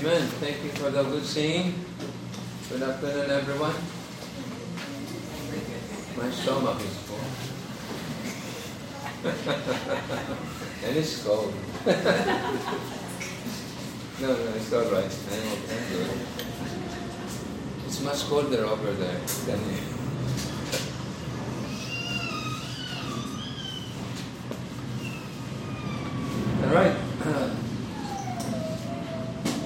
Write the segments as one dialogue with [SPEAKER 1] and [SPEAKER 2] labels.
[SPEAKER 1] Amen. Thank you for the good singing. Good afternoon, everyone. My stomach is full. and it's cold. no, no, it's all right. I'm okay. It's much colder over there than here. All right.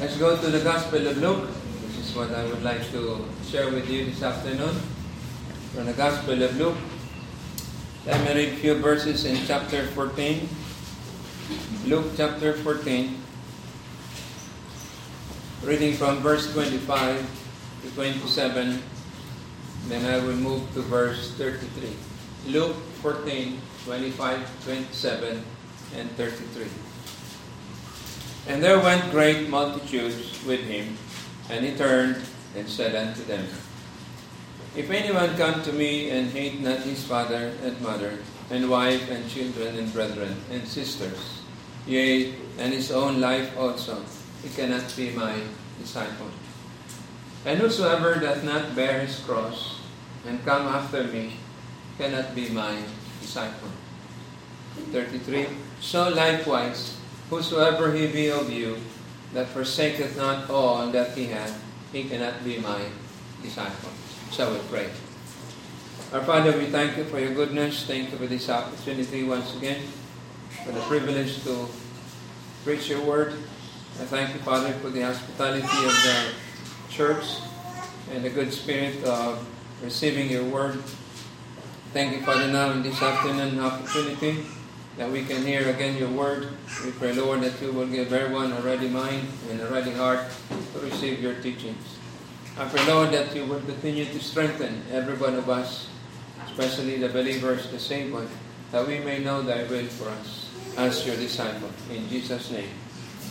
[SPEAKER 1] Let's go to the Gospel of Luke. This is what I would like to share with you this afternoon. From the Gospel of Luke. Let me read a few verses in chapter 14. Luke chapter 14. Reading from verse 25 to 27. Then I will move to verse 33. Luke 14, 25, 27, and 33. And there went great multitudes with him, and he turned and said unto them, If anyone come to me and hate not his father and mother, and wife and children and brethren and sisters, yea, and his own life also, he cannot be my disciple. And whosoever doth not bear his cross and come after me cannot be my disciple. 33. So likewise, whosoever he be of you that forsaketh not all that he hath, he cannot be my disciple. Shall we pray? Our Father, we thank you for your goodness. Thank you for this opportunity once again, for the privilege to preach your word. I thank you, Father, for the hospitality of the church and the good spirit of receiving your word. Thank you, Father, now in this afternoon opportunity that we can hear again your word. We pray, Lord, that you will give everyone a ready mind and a ready heart to receive your teachings. I pray, Lord, that you will continue to strengthen every one of us, especially the believers, the saved one, that we may know thy will for us as your disciple. In Jesus' name,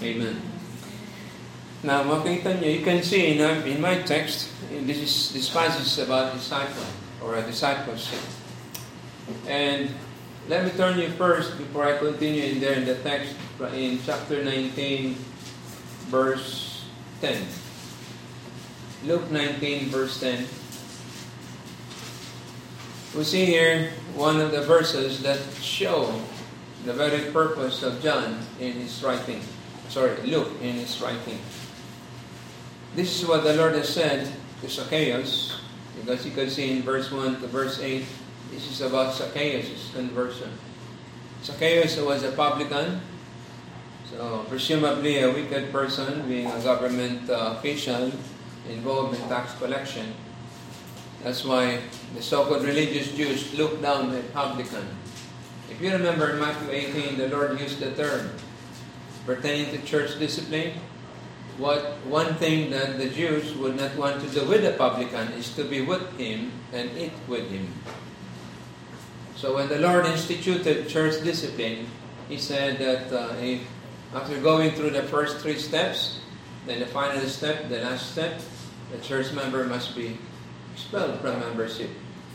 [SPEAKER 1] amen. Now, makita nyo, you can see in, uh, in my text, this is this passage is about disciple or a discipleship. And let me turn you first before I continue in there in the text in chapter 19, verse 10. Luke 19, verse 10. We see here one of the verses that show the very purpose of John in his writing. Sorry, Luke in his writing. This is what the Lord has said to Zacchaeus, because you can see in verse 1 to verse 8, this is about Zacchaeus' conversion. Zacchaeus was a publican, so presumably a wicked person, being a government uh, official involved in tax collection. That's why the so-called religious Jews looked down at publican. If you remember in Matthew 18, the Lord used the term pertaining to church discipline. What one thing that the Jews would not want to do with the publican is to be with him and eat with him. So when the Lord instituted church discipline, He said that uh, if, after going through the first three steps, then the final step, the last step, the church member must be expelled from membership.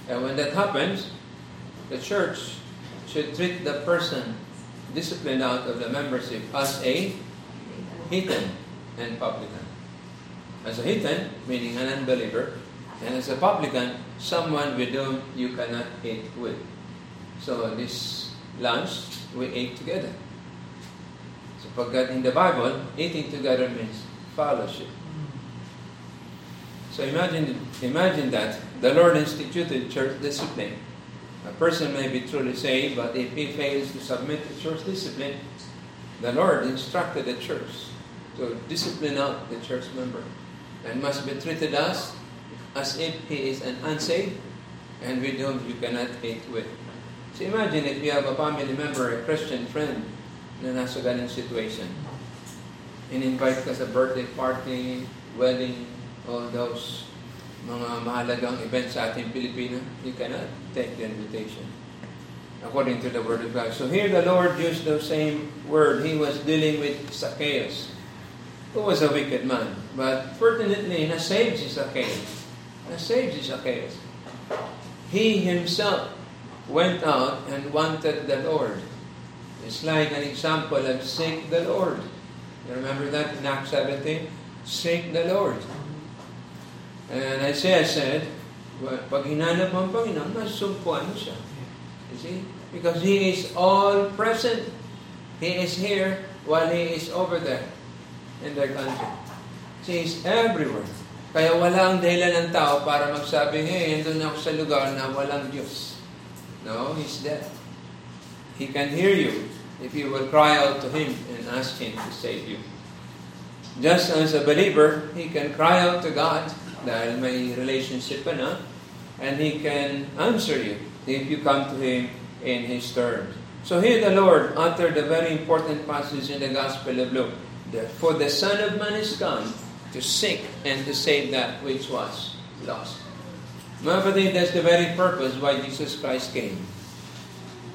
[SPEAKER 1] And when that happens, the church should treat the person disciplined out of the membership as a heathen and publican. As a heathen, meaning an unbeliever, and as a publican, someone with whom you cannot eat with. So this lunch, we ate together. So pagkat in the Bible, eating together means fellowship. So imagine, imagine that the Lord instituted church discipline. A person may be truly saved, but if he fails to submit to church discipline, the Lord instructed the church to discipline out the church member and must be treated as as if he is an unsaved and with whom you cannot eat with. So imagine if you have a family member, a Christian friend, na nasa ganang situation. In-invite ka sa birthday party, wedding, all those mga mahalagang events sa ating Pilipino, you cannot take the invitation. According to the Word of God. So here the Lord used the same word. He was dealing with Zacchaeus, who was a wicked man. But fortunately, na-saved si Zacchaeus. Na-saved si Zacchaeus. He himself went out and wanted the Lord. It's like an example of seek the Lord. You remember that in Acts 17? Seek the Lord. And Isaiah said, pag hinanap mo ang Panginoon, masumpuan siya. You see? Because He is all present. He is here while He is over there in their country. He is everywhere. Kaya wala ang dahilan ng tao para magsabi, hey, andun ako sa lugar na walang Diyos. No, He's there. He can hear you if you will cry out to Him and ask Him to save you. Just as a believer, he can cry out to God dahil may relationship ka na, and He can answer you if you come to Him in His terms. So here the Lord uttered a very important passage in the Gospel of Luke. that For the Son of Man is come to seek and to save that which was lost. Mga kapatid, that's the very purpose why Jesus Christ came.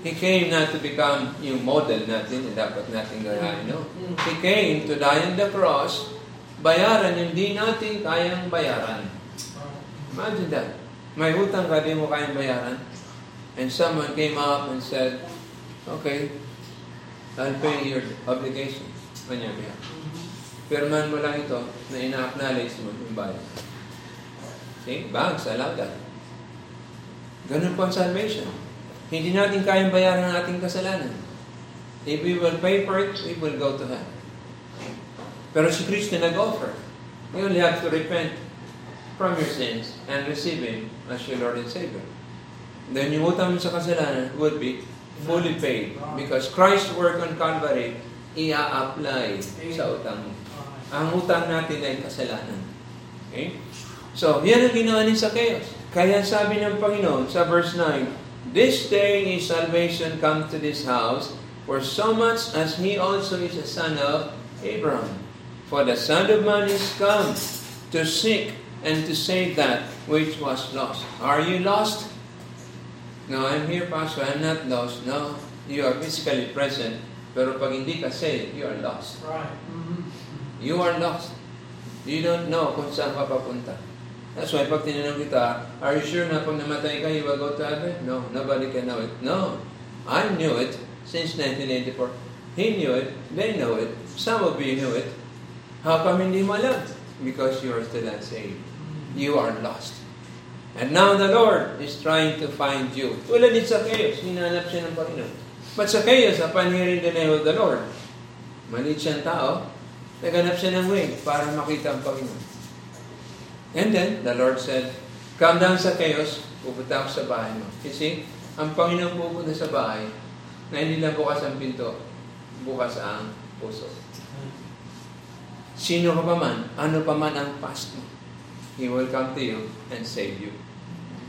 [SPEAKER 1] He came not to become yung model natin, yung dapat natin gayahin, no? He came to die on the cross, bayaran yung di natin kayang bayaran. Imagine that. May utang ka, di mo kayang bayaran. And someone came up and said, okay, I'll pay your obligation on your behalf. Mo lang ito na ina-acknowledge mo yung bayad. See? Bang, salaga. Ganun po ang salvation. Hindi natin kayang bayaran ang ating kasalanan. If we will pay for it, we will go to heaven. Pero si Kristo nag-offer. You only have to repent from your sins and receive Him as your Lord and Savior. Then yung utang mo sa kasalanan would be fully paid because Christ's work on Calvary ia-apply sa utang mo. Ang utang natin ay kasalanan. Okay? So, yan ang ginawa ni Zacchaeus. Kaya sabi ng Panginoon sa verse 9, This day is salvation come to this house, for so much as he also is a son of Abraham. For the Son of Man is come to seek and to save that which was lost. Are you lost? No, I'm here, Pastor. I'm not lost. No, you are physically present. Pero pag hindi ka saved, you are lost.
[SPEAKER 2] Right. Mm-hmm.
[SPEAKER 1] You are lost. You don't know kung saan ka papunta. That's why pag tinanong kita, are you sure na pag namatay ka, you will go to heaven? No, nobody can know it. No, I knew it since 1984. He knew it, they know it, some of you knew it. How come hindi mo alam? Because you are still unsaved. You are lost. And now the Lord is trying to find you. Tulad ni Zacchaeus, hinanap siya ng Panginoon. But Zacchaeus, upon hearing the name of the Lord, maliit siyang tao, naganap siya ng way para makita ang Panginoon. And then, the Lord said, Come down Zacchaeus, pupunta ako sa bahay mo. You see, ang Panginoon pupunta sa bahay na hindi lang bukas ang pinto, bukas ang puso. Sino ka pa man, ano pa man ang past mo, He will come to you and save you.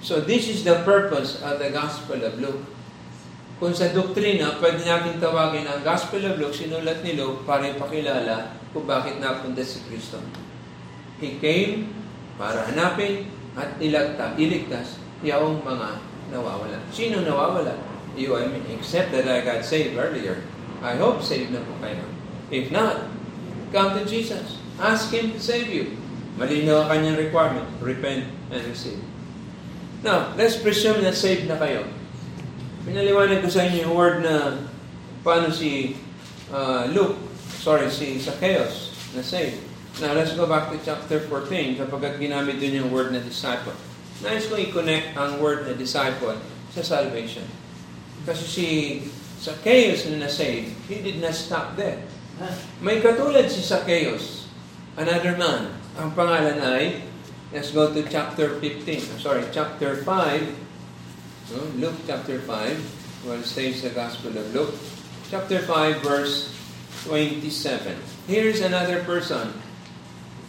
[SPEAKER 1] So this is the purpose of the Gospel of Luke. Kung sa doktrina, pwede natin tawagin ang Gospel of Luke, sinulat ni Luke para ipakilala kung bakit napunta si Kristo. He came para hanapin at ilagta, iligtas yung mga nawawala. Sino nawawala? You, I mean, except that I got saved earlier. I hope saved na po kayo. If not, come to Jesus. Ask Him to save you. Malinaw ang kanyang requirement. Repent and receive. Now, let's presume na saved na kayo. Pinaliwanag ko sa inyo yung word na paano si uh, Luke, sorry, si Zacchaeus na saved. Now, let's go back to chapter 14 kapag ginamit dun yung word na disciple. Nais ko i-connect ang word na disciple sa salvation. Kasi si Zacchaeus na na-saved, he did not stop there. May katulad si Zacchaeus, another man. Ang pangalan ay, let's go to chapter 15, sorry, chapter 5, Luke chapter 5, well, stays the Gospel of Luke. Chapter 5, verse 27. Here's another person.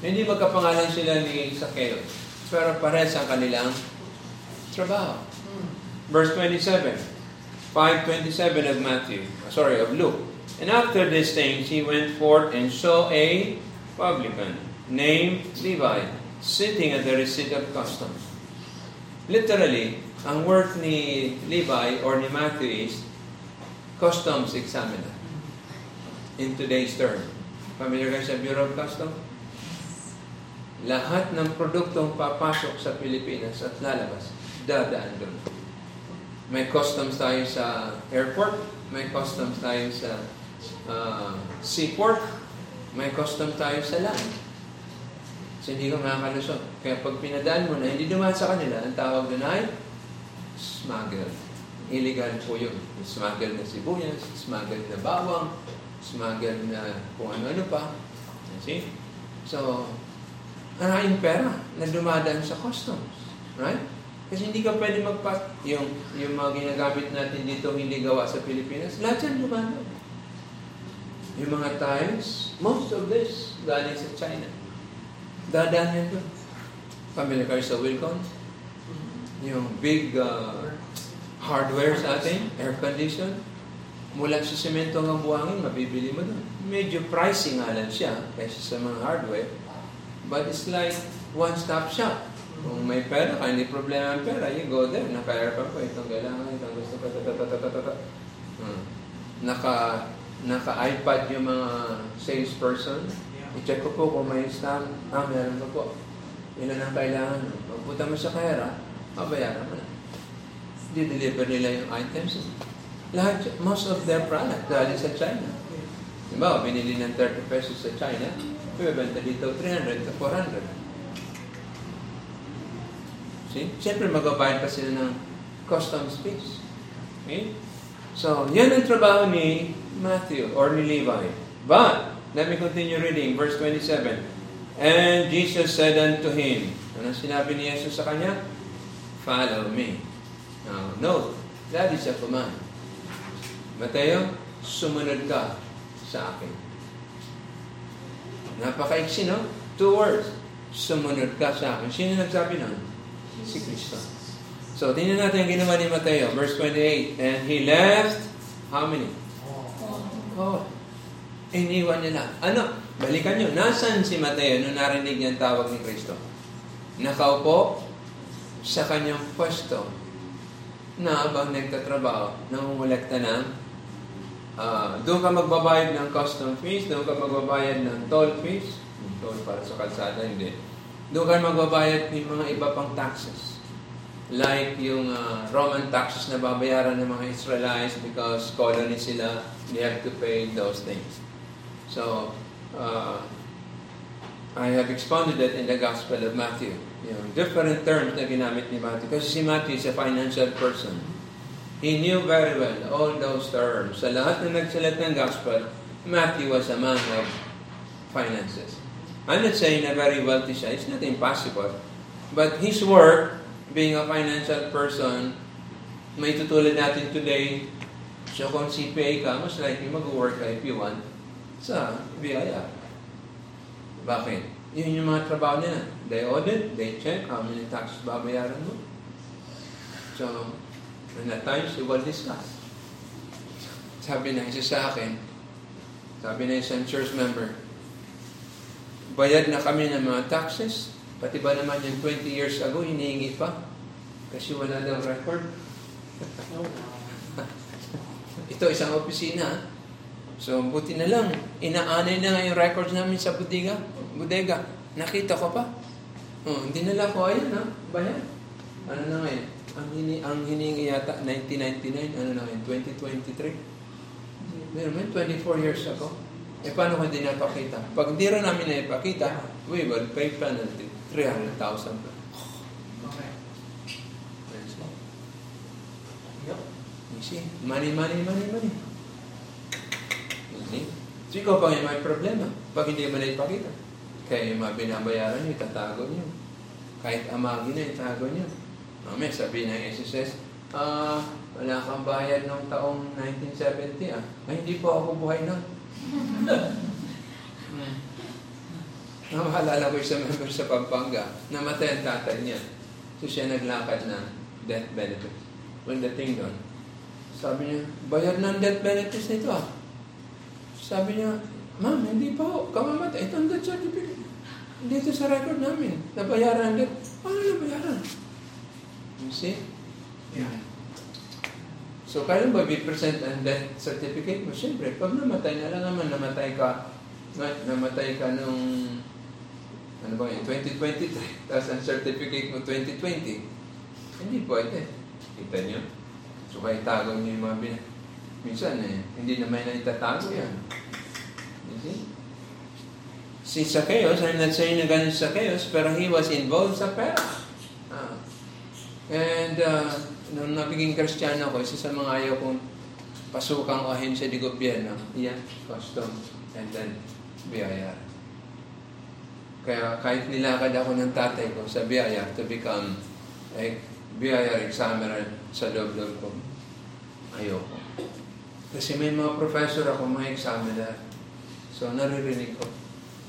[SPEAKER 1] Hindi magkapangalan sila ni Zacchaeus, pero pares ang kanilang trabaho. Verse 27, 5.27 of Matthew, sorry, of Luke. And after these things, he went forth and saw a publican named Levi sitting at the receipt of customs. Literally, ang work ni Levi or ni Matthew is customs examiner. In today's term. Familiar kayo sa Bureau of Customs? Lahat ng produktong papasok sa Pilipinas at lalabas, dadaan doon. May customs tayo sa airport, may customs tayo sa uh, seaport, may customs tayo sa land. So hindi ka makakalusot. Kaya pag pinadaan mo na hindi dumaan sa kanila, ang tawag doon ay smuggle. Illegal po yun. Smuggle na sibuyas, smuggle na bawang, smuggle na kung ano-ano pa. See? So, maraming pera na dumadaan sa customs. Right? Kasi hindi ka pwede magpa... Yung, yung mga ginagamit natin dito hindi gawa sa Pilipinas, lahat yan dumadaan. Yung mga tiles, most of this galing sa China. Dadaan yan doon. Familiar kayo sa Wilcon? Yung big uh, hardware sa atin, air condition, mula sa semento ng buhangin, mabibili mo doon. Medyo pricey nga lang siya kaysa sa mga hardware. But it's like one-stop shop. Kung may pera ka, hindi problema ang pera, you go there, naka-aircon ko, itong kailangan, itong gusto ko, tatatatata. Hmm. Naka, naka-iPad yung mga salesperson. I-check ko po kung may stamp. Ah, meron ko po. Ilan ang kailangan. Pagpunta mo sa kahera, mabayaran mo na. Di-deliver nila yung items. Lahat, most of their product galing sa China. Diba, binili ng 30 pesos sa China, bibenta dito 300 to 400. See? Siyempre, magbabayad pa sila ng customs fees. Okay? So, yan ang trabaho ni Matthew or ni Levi. But, let me continue reading, verse 27. And Jesus said unto him, ano sinabi ni Jesus sa kanya? Follow me. Now, note, that is a command. Mateo, sumunod ka sa akin. Napakaiksi, no? Two words. Sumunod ka sa akin. Sino nagsabi nun? Si Kristo. So, tingnan natin ang ginawa ni Mateo. Verse 28. And he left, how many? Oh. Iniwan nila. Ano? Balikan nyo. Nasaan si Mateo nung narinig niya ang tawag ni Kristo? Nakaupo sa kanyang pwesto na habang nagtatrabaho, nangungulekta ng uh, doon ka magbabayad ng custom fees, doon ka magbabayad ng toll fees, toll para sa kalsada, hindi. Doon ka magbabayad ng mga iba pang taxes. Like yung uh, Roman taxes na babayaran ng mga Israelites because colony sila, they have to pay those things. So, uh, I have expounded that in the Gospel of Matthew. Yung different terms na ginamit ni Matthew. Kasi si Matthew is a financial person. He knew very well all those terms. Sa lahat na nagsalat ng Gospel, Matthew was a man of finances. I'm not saying na very wealthy siya. It's not impossible. But his work, being a financial person, may tutulad natin today. So kung CPA ka, most likely mag-work ka if you want sa BIR. Bakit? Yun yung mga trabaho nila. They audit, they check how many taxes babayaran mo. So, and at times, they will discuss. Sabi na isa sa akin, sabi na isang church member, bayad na kami ng mga taxes, pati ba naman yung 20 years ago, hinihingi pa. Kasi wala daw record. Ito isang opisina. So, buti na lang. Inaanay na nga yung records namin sa bodega. Bodega. Nakita ko pa. Oh, dinala ko, ayun ha. Bayan. Ano na ngayon? Ang, hini, ang hiningi yata, 1999, ano na ngayon? 2023. Meron man, 24 years ago. Eh, paano kung hindi napakita? Pag hindi rin namin na ipakita, we will pay penalty. 300,000 pa.
[SPEAKER 2] Okay. Yep.
[SPEAKER 1] You see? Money, money, money, money. See? So, ikaw pa may problema pag hindi mo na ipakita. Kaya yung mga binabayaran nyo, itatago nyo. Kahit amagin na, itago nyo. Mamaya, sabi ng SSS, ah, wala kang bayad noong taong 1970 ah. Ay, hindi po ako buhay na. hmm. Namahalala ko isang member sa Pampanga, namatay ang tatay niya. So siya naglakad ng death benefits. When the thing doon, sabi niya, bayad ng death benefits nito ah. Sabi niya, ma'am, hindi pa ako kamamatay. Ito ang death certificate. Dito sa record namin, nabayaran ang death. Paano nabayaran? You see?
[SPEAKER 2] Yeah.
[SPEAKER 1] So, kailan ba i-present ang death certificate mo? Siyempre, pag namatay na lang naman, namatay ka, na- namatay ka nung, ano ba yun, 2023, tapos ang certificate mo 2020, hindi pwede. Kita nyo? So, kaya itago nyo yung mga bin... Minsan, eh, hindi naman na itatago yan. You see? Si Zacchaeus, I'm not saying na ganun si Zacchaeus, pero he was involved sa pera. And uh, nung nagiging Kristiyano ko, isa sa mga ayaw kong pasukang ahensya di gobyerno, yan, custom, and then BIR. Kaya kahit nilakad ako ng tatay ko sa BIR to become a BIR examiner sa loob-loob ko, ayoko. Kasi may mga professor ako, mga examiner. So, naririnig ko.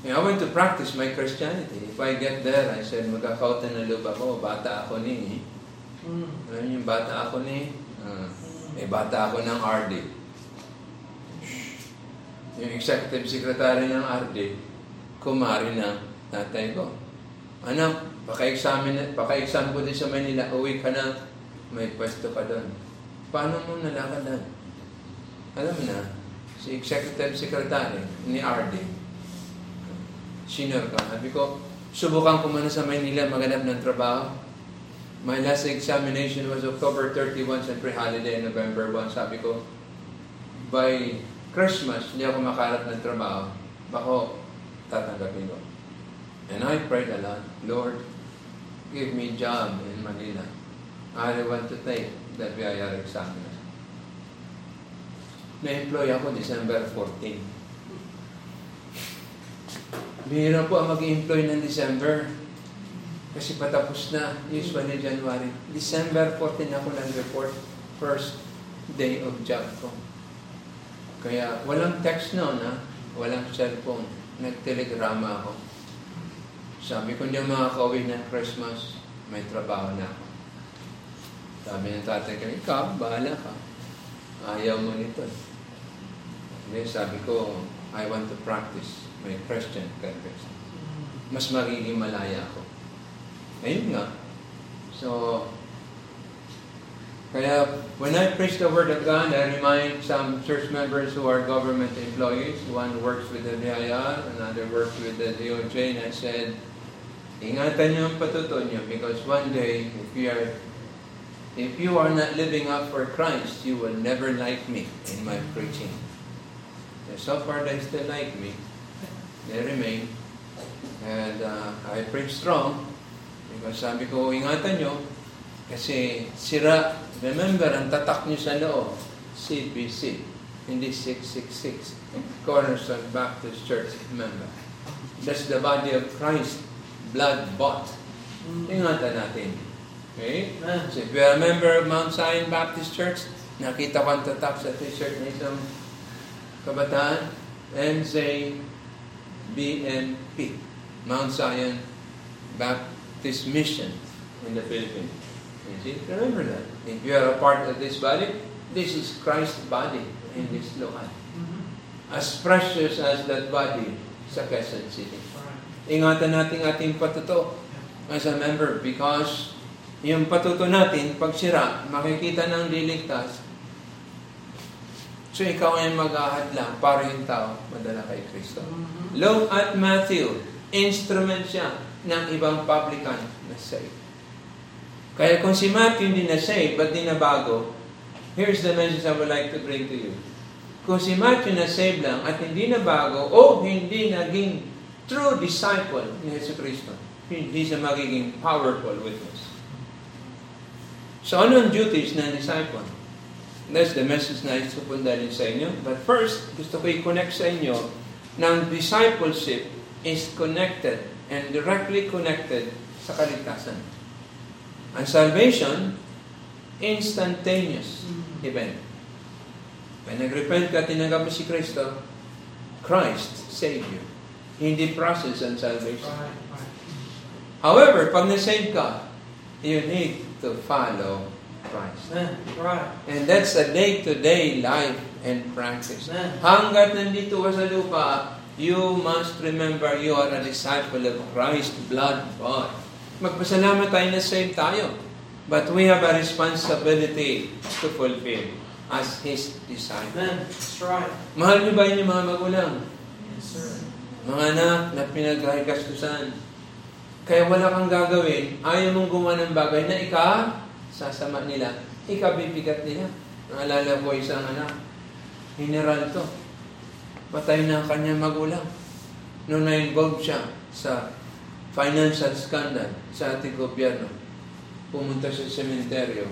[SPEAKER 1] I went to practice my Christianity. If I get there, I said, magkakautan na loob ako, bata ako ni,
[SPEAKER 2] Mm.
[SPEAKER 1] ano yung bata ako ni, uh, may bata ako ng RD. Yung executive secretary ng RD, kumari ng tatay ko. Anak, paka-examine, paka-exam ko din sa Manila, uwi ka na, may pwesto ka doon. Paano mo nalakad na? Alam mo na, si executive secretary ni RD, senior ka. Sabi ko, subukan ko muna sa Manila maghanap ng trabaho. My last examination was October 31, siyempre holiday, November 1. Sabi ko, by Christmas, hindi ako makaharap ng trabaho. Bako, tatanggapin ko. And I prayed a lot, Lord, give me job in Manila. I want to take the BIR examiner. Na-employ ako December 14. Bihira po ang mag-employ ng December. Kasi patapos na, usually January. December 14 ako nag-report. First day of job ko. Kaya walang text noon ha. Walang cellphone. Nagtelegrama ako. Sabi ko ako makakauwi ng Christmas. May trabaho na ako. Sabi ng tatay ko, ikaw, bahala ka. Ayaw mo nito. Hindi, sabi ko, I want to practice my Christian conviction. Mas magiging malaya ako. Ayun nga. So, kaya when I preach the Word of God, I remind some church members who are government employees. One works with the DIR, another works with the DOJ, and I said, ingatan niyo ang patuto niyo because one day, if you are if you are not living up for Christ, you will never like me in my preaching. So far, they still like me. They remain. And uh, I preach strong because sabi ko, ingatan nyo kasi sira, remember, ang tatak nyo sa loob, CBC, hindi 666. Cornerstone Baptist Church, remember. That's the body of Christ, blood bought. Ingatan natin. Okay?
[SPEAKER 2] Amen.
[SPEAKER 1] So if you're a member of Mount Zion Baptist Church, nakita ko ang tatak sa t-shirt ng isang kabataan, MZBNP, Mount Zion Baptist Mission in the Philippines. You see? Remember that. If you are a part of this body, this is Christ's body in this local.
[SPEAKER 2] Mhm.
[SPEAKER 1] As precious as that body sa Quezon City. Ingatan natin ating patuto as a member because yung patuto natin, pag sira, makikita ng liligtas. So ikaw ay mag-ahadlang para yung tao madala kay Kristo.
[SPEAKER 2] Mhm.
[SPEAKER 1] Look at Matthew. Instrument siya ng ibang publican na saved. Kaya kung si Matthew hindi na saved, ba't di na bago? Here's the message I would like to bring to you. Kung si Matthew na saved lang at hindi na bago o hindi naging true disciple ni Yesu Cristo, hindi siya magiging powerful witness. So ano ang duties ng disciple? That's the message na isupundahin sa inyo. But first, gusto ko i-connect sa inyo ng discipleship is connected and directly connected sa kaligtasan. Ang salvation, instantaneous event. When nag-repent ka, tinanggap mo si Kristo, Christ saved you. Hindi process ang salvation. However, pag na-save ka, you need to follow Christ. And that's a day-to-day life and practice. Hanggat nandito ka sa lupa, you must remember you are a disciple of Christ, blood bought. Magpasalamat tayo na save tayo. But we have a responsibility to fulfill as His disciple.
[SPEAKER 2] Amen. That's right.
[SPEAKER 1] Mahal niyo ba yun yung mga magulang?
[SPEAKER 2] Yes, sir.
[SPEAKER 1] Mga anak na pinagkakastusan. Kaya wala kang gagawin, ayaw mong gumawa ng bagay na ika, sasama nila, ikabibigat nila. Naalala ko isang anak, general to. Patay na ang kanyang magulang. nung na-involve siya sa financial scandal sa ating gobyerno, pumunta sa sementeryo,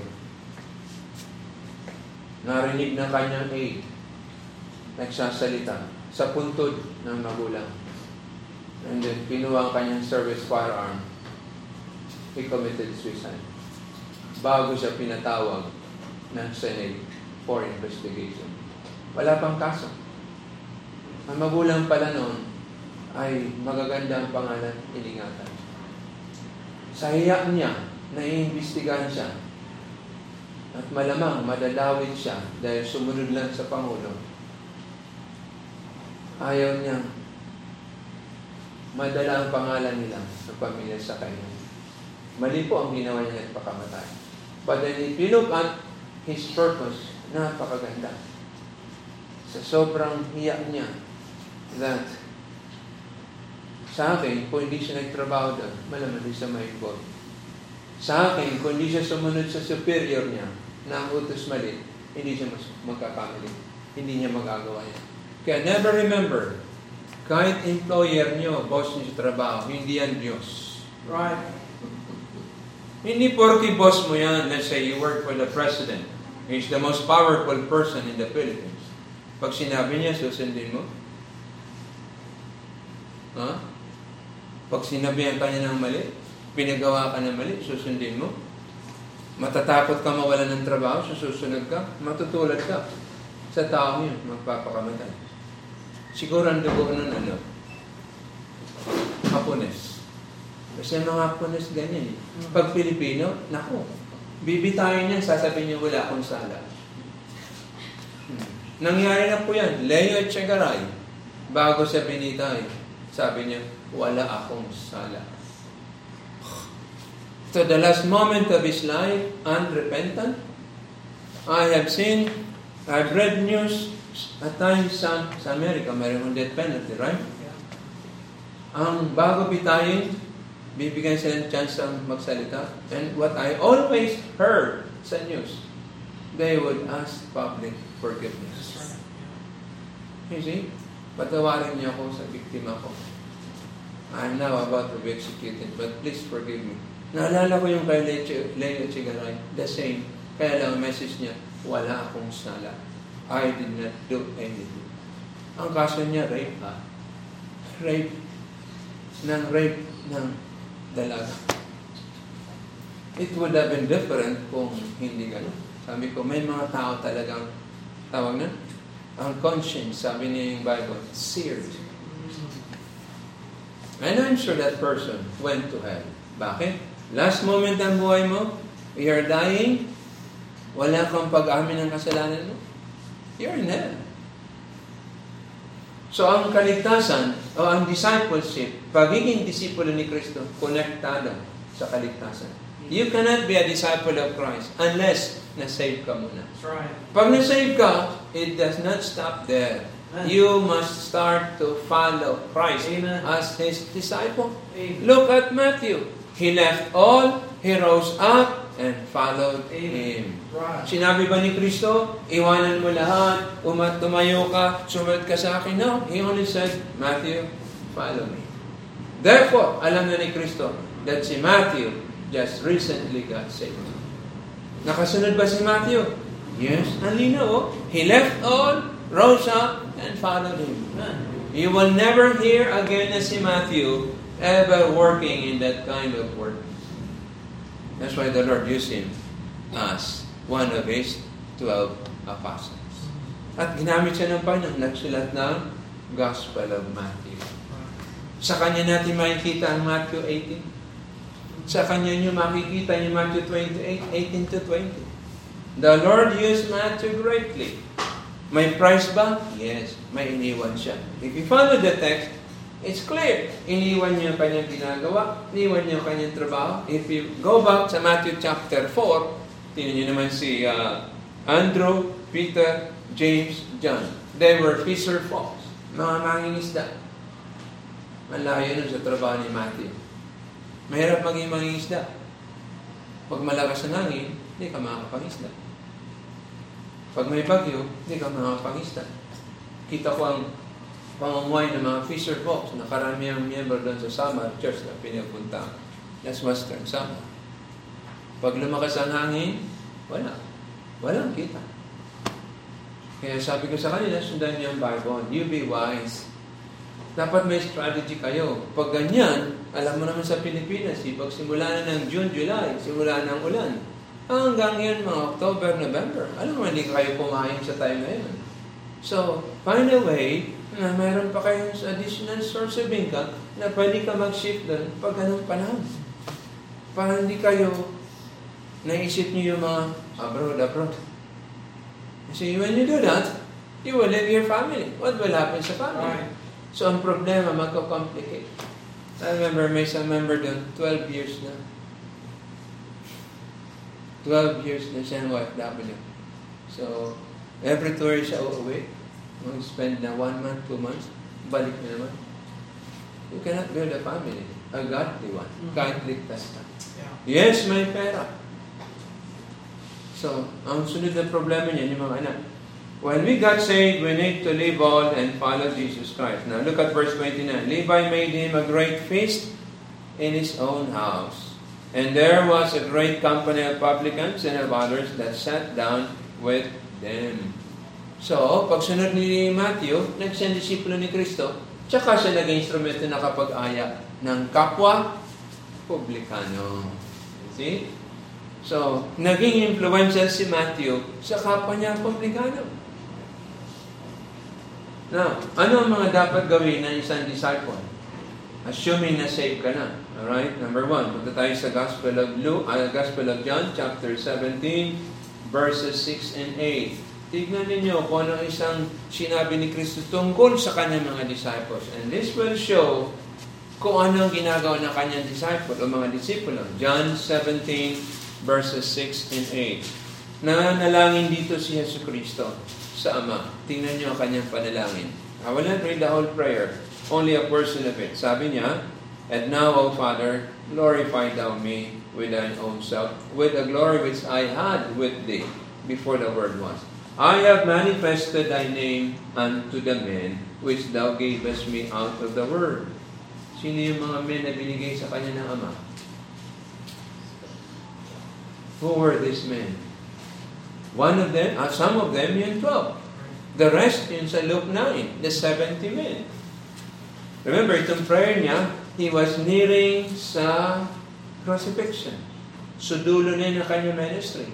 [SPEAKER 1] narinig na kanyang aid, nagsasalita sa puntod ng magulang. And then, pinuha ang kanyang service firearm. He committed suicide. Bago siya pinatawag ng Senate for investigation. Wala pang kaso. Ang magulang pala noon ay magaganda ang pangalan, iningatan. Sa hiya niya, naiimbestigahan siya. At malamang madadawit siya dahil sumunod lang sa Pangulo. Ayaw niya madala ang pangalan nila ng pamilya sa kanya. Mali po ang ginawa niya at pakamatay. But then if you look at his purpose, napakaganda. Sa sobrang hiya niya that sa akin, kung hindi siya nagtrabaho doon, malamang siya may involve. Sa akin, kung hindi siya sumunod sa superior niya na ang utos mali, hindi siya mas magkakamali. Hindi niya magagawa yan. Kaya never remember, kahit employer niyo, boss niyo sa trabaho, hindi yan Diyos.
[SPEAKER 2] Right.
[SPEAKER 1] Hindi porky boss mo yan, let's say you work for the president. He's the most powerful person in the Philippines. Pag sinabi niya, susundin mo? Ha? Pag sinabihan ka niya ng mali, pinagawa ka ng mali, susundin mo? Matatakot ka mawala ng trabaho, susunod ka, matutulad ka. Sa tao yun, magpapakamatay. Siguro ang dugo nun ano? Hapones. Kasi ang mga Hapones ganyan eh. Pag Pilipino, naku, bibitayin niyan, sasabihin niya wala akong sala. Hmm. Nangyari na po yan. Leo Echegaray, bago sa binitay, sabi niya, wala akong sala. To the last moment of his life, unrepentant, I have seen, I've read news at times sa, sa Amerika, mayroon death penalty, right? Ang bago bitayin, bibigyan sila ng chance ang magsalita. And what I always heard sa news, they would ask public forgiveness. You see? Patawarin niyo ako sa biktima ko. I'm now about to be executed, but please forgive me. Naalala ko yung kay Leo Chigaray, the same. Kaya lang ang message niya, wala akong sala. I did not do anything. Ang kaso niya, rape ha? Rape. Ng rape ng dalaga. It would have been different kung hindi gano'n. Sabi ko, may mga tao talagang, tawag na, ang conscience, sabi yung Bible, seared. And I'm sure that person went to hell. Bakit? Last moment ng buhay mo, you're dying, wala kang pag-amin ng kasalanan mo, you're in hell. So ang kaligtasan o ang discipleship, pagiging disipulo ni Kristo, konektado sa kaligtasan. You cannot be a disciple of Christ unless na-save ka muna.
[SPEAKER 2] That's right.
[SPEAKER 1] Pag na-save ka, it does not stop there.
[SPEAKER 2] Amen.
[SPEAKER 1] You must start to follow Christ
[SPEAKER 2] Amen.
[SPEAKER 1] as His disciple.
[SPEAKER 2] Amen.
[SPEAKER 1] Look at Matthew. He left all, he rose up, and followed Him.
[SPEAKER 2] Right.
[SPEAKER 1] Sinabi ba ni Kristo, iwanan mo lahat, umat tumayo ka, sumunod ka sa akin? No. He only said, Matthew, follow me. Therefore, alam na ni Kristo that si Matthew just recently got saved. Nakasunod ba si Matthew? Yes. Ang linaw, oh. He left all, rose up, and followed Him. You will never hear again na si Matthew ever working in that kind of work. That's why the Lord used him as one of his 12 apostles. At ginamit siya ng Panginoon, nagsulat ng Gospel of Matthew. Sa kanya natin makikita ang Matthew 18. Sa kanya nyo makikita yung Matthew 28, 18 to 20. The Lord used Matthew greatly. May price ba? Yes. May iniwan siya. If you follow the text, it's clear. Iniwan niya ang kanyang ginagawa. Iniwan niya ang kanyang trabaho. If you go back sa Matthew chapter 4, tingnan niyo naman si uh, Andrew, Peter, James, John. They were fisher folks. Mga mangingisda. Malayo nun sa trabaho ni Matthew. Mahirap maging mangingisda. Pag malakas ang hangin, hindi ka makakapangisda. Pag may bagyo, hindi ka makakapangisda. Kita ko ang pamumuhay ng mga fisher folks na karami ang miyembro doon sa Samar Church na pinupunta. That's Western Samar. Pag lumakas ang hangin, wala. Walang kita. Kaya sabi ko sa kanila, sundan niyo ang Bible. You be wise. Dapat may strategy kayo. Pag ganyan, alam mo naman sa Pilipinas, eh, pag simula na ng June, July, simula ng ulan, hanggang yun mga October, November, alam mo, hindi kayo kumain sa time na yun. So, find a way na mayroon pa kayong additional source of income na pwede ka mag-shift doon pag anong panahon. Para hindi kayo naisip niyo yung mga abroad, abroad. Kasi when you do that, you will leave your family. What will happen sa family?
[SPEAKER 2] Right.
[SPEAKER 1] So, ang problema, magko-complicate. I remember may isang member doon, 12 years na. 12 years na siya ng OFW. So, every tour siya uuwi. Mag-spend na one month, two months. Balik na naman. You cannot build a family. A godly one. Kahit ligtas ka.
[SPEAKER 2] Yeah.
[SPEAKER 1] Yes, may pera. So, ang sunod na problema niya, yung mga anak. When we got saved, we need to leave all and follow Jesus Christ. Now, look at verse 29. Levi made him a great feast in his own house. And there was a great company of publicans and of others that sat down with them. So, pag sunod ni Matthew, nagsend disipulo ni Kristo, tsaka siya naging instrumento na kapag-aya ng kapwa publikano. See? So, naging influential si Matthew sa kapwa niya publikano. Now, ano ang mga dapat gawin ng isang disciple? Assuming na saved ka na. Alright? Number one, punta tayo sa Gospel of Luke, uh, Gospel of John, chapter 17, verses 6 and 8. Tignan ninyo kung ano isang sinabi ni Kristo tungkol sa kanyang mga disciples. And this will show kung ano ang ginagawa ng kanyang disciple o mga disipulo. John 17, verses 6 and 8. Nananalangin dito si Yesu Kristo sa Ama. Tingnan niyo ang kanyang panalangin. I will not read the whole prayer, only a portion of it. Sabi niya, And now, O Father, glorify thou me with thine own self, with the glory which I had with thee before the world was. I have manifested thy name unto the men which thou gavest me out of the world. Sino yung mga men na binigay sa kanya ng Ama? Who were these men? One of them, uh, some of them, yung 12. The rest, yun sa Luke 9, the 70 men. Remember, itong prayer niya, he was nearing sa crucifixion. So, dulo na yun ang kanyang ministry.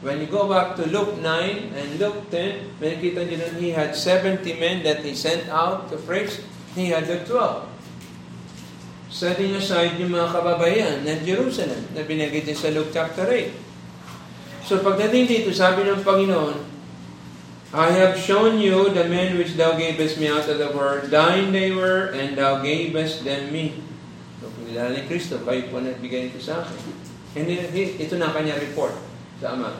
[SPEAKER 1] When you go back to Luke 9 and Luke 10, makikita niyo he had 70 men that he sent out to preach. He had the 12. Setting aside yung mga kababayan ng Jerusalem na binagay din sa Luke chapter 8. So pagdating dito, sabi ng Panginoon, I have shown you the men which thou gavest me out of the world. Thine they were, and thou gavest them me. So, pinilala ni Kristo, kayo po nagbigay ito sa akin. And ito na kanya report sa Ama.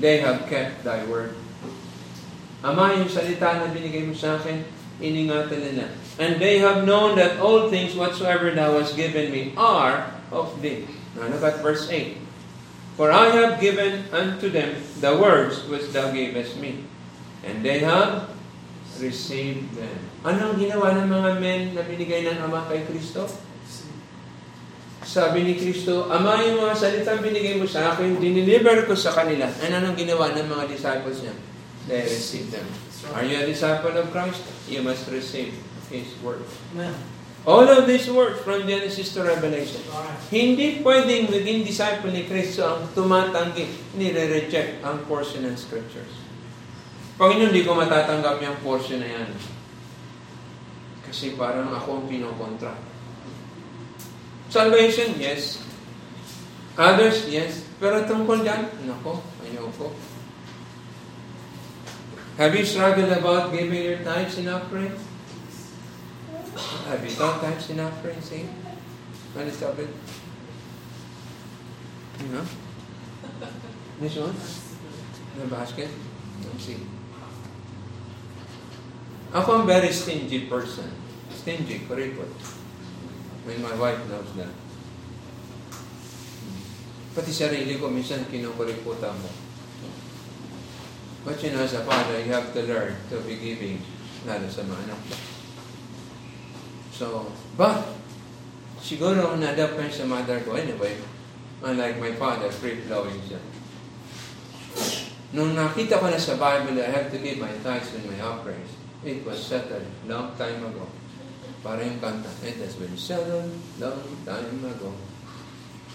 [SPEAKER 1] They have kept thy word. Ama, yung salita na binigay mo sa akin, iningatan nila. And they have known that all things whatsoever thou hast given me are of thee. Now look at verse 8. For I have given unto them the words which thou gavest me. And they have received them. Ano ang ginawa ng mga men na binigay ng Ama kay Kristo? Sabi ni Kristo, Ama, yung mga salitang binigay mo sa akin, diniliver ko sa kanila. Ano ang ginawa ng mga disciples niya? They received them. Are you a disciple of Christ? You must receive His word.
[SPEAKER 2] Amen.
[SPEAKER 1] All of these words from Genesis to Revelation. Hindi pwedeng maging disciple ni Kristo ang tumatanggi, nire-reject ang portion ng Scriptures. Panginoon, hindi ko matatanggap yung portion na yan. Kasi parang ako ang pinokontra. Salvation, yes. Others, yes. Pero tungkol dyan, nako, ayoko. Have you struggled about giving your tithes and offerings? Have you done enough for eh? What is up it? You know? This one? The basket? Let's see. Ako ang very stingy person. Stingy, kuripot. When my wife knows that. Pati sarili ko, minsan kinukuriputan mo. But you know, as a father, you have to learn to be giving, lalo sa mga anak. So, but, siguro yun sa mother ko anyway. Unlike my father, free-flowing siya. Nung nakita ko na sa Bible, I have to give my tithes and my offerings. It was settled long time ago. Para yung kanta, it has been settled long time ago.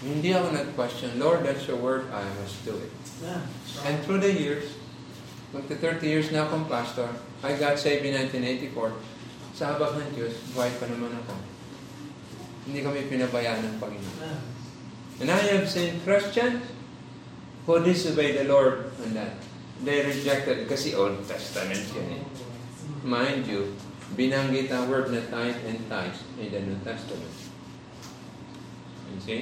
[SPEAKER 1] Hindi ako nag-question, Lord, that's your word, I must do it.
[SPEAKER 2] Yeah.
[SPEAKER 1] And through the years, magta 30 years na akong pastor, I got saved in 1984. Sa habag ng Diyos, buhay pa naman ako. Hindi kami pinabayaan ng Panginoon. And I have seen Christians who disobey the Lord on that. They rejected, kasi Old Testament yun eh. Mind you, binanggit ang word na tithe and tithes in the New Testament. You see?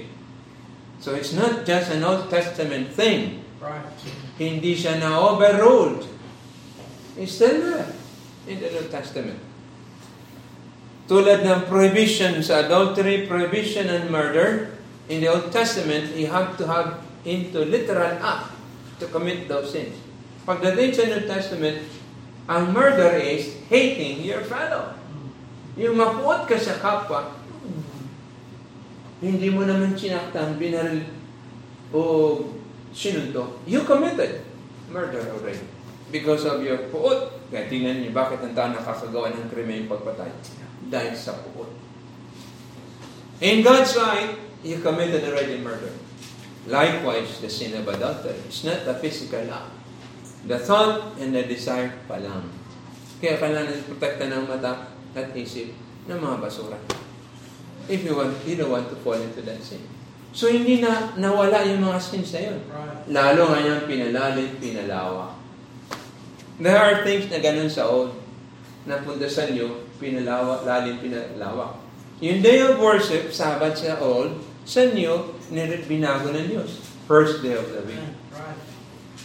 [SPEAKER 1] So it's not just an Old Testament thing.
[SPEAKER 2] Right.
[SPEAKER 1] Hindi siya na-overruled. It's still there in the New Testament. Tulad ng prohibition sa adultery, prohibition and murder, in the Old Testament, you have to have into literal act to commit those sins. Pagdating sa New Testament, ang murder is hating your fellow. Yung mapuot ka sa kapwa, hindi mo naman sinaktan, binaril, o sinunto, you committed murder already. Because of your puot. Kaya tingnan niyo, bakit ang tao nakakagawa ng krimen pagpatay? Dahil sa puot. In God's sight, you committed already murder. Likewise, the sin of adultery. It's not the physical act. The thought and the desire pa lang. Kaya kailangan protekta ng mata at isip ng mga basura. If you want, you don't want to fall into that sin. So, hindi na nawala yung mga sins na yun. Lalo nga niyang pinalalim, pinalawa. There are things na ganun sa old. Napunta sa inyo, pinalawa, lalim, pinalawa. Yung day of worship, Sabbath sa old, sa nir- binago ng Diyos. First day of the week.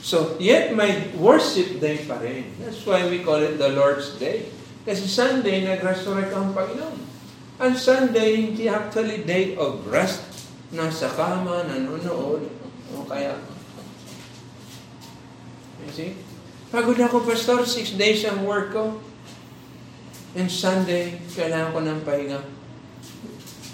[SPEAKER 1] So, yet may worship day pa rin. That's why we call it the Lord's Day. Kasi Sunday, nag-resurrect ang Panginoon. Ang Sunday, hindi actually day of rest. Nasa kama, nanonood, o kaya... You see? Pagod ako, Pastor, six days ang work ko. And Sunday, kailangan ko ng pahinga.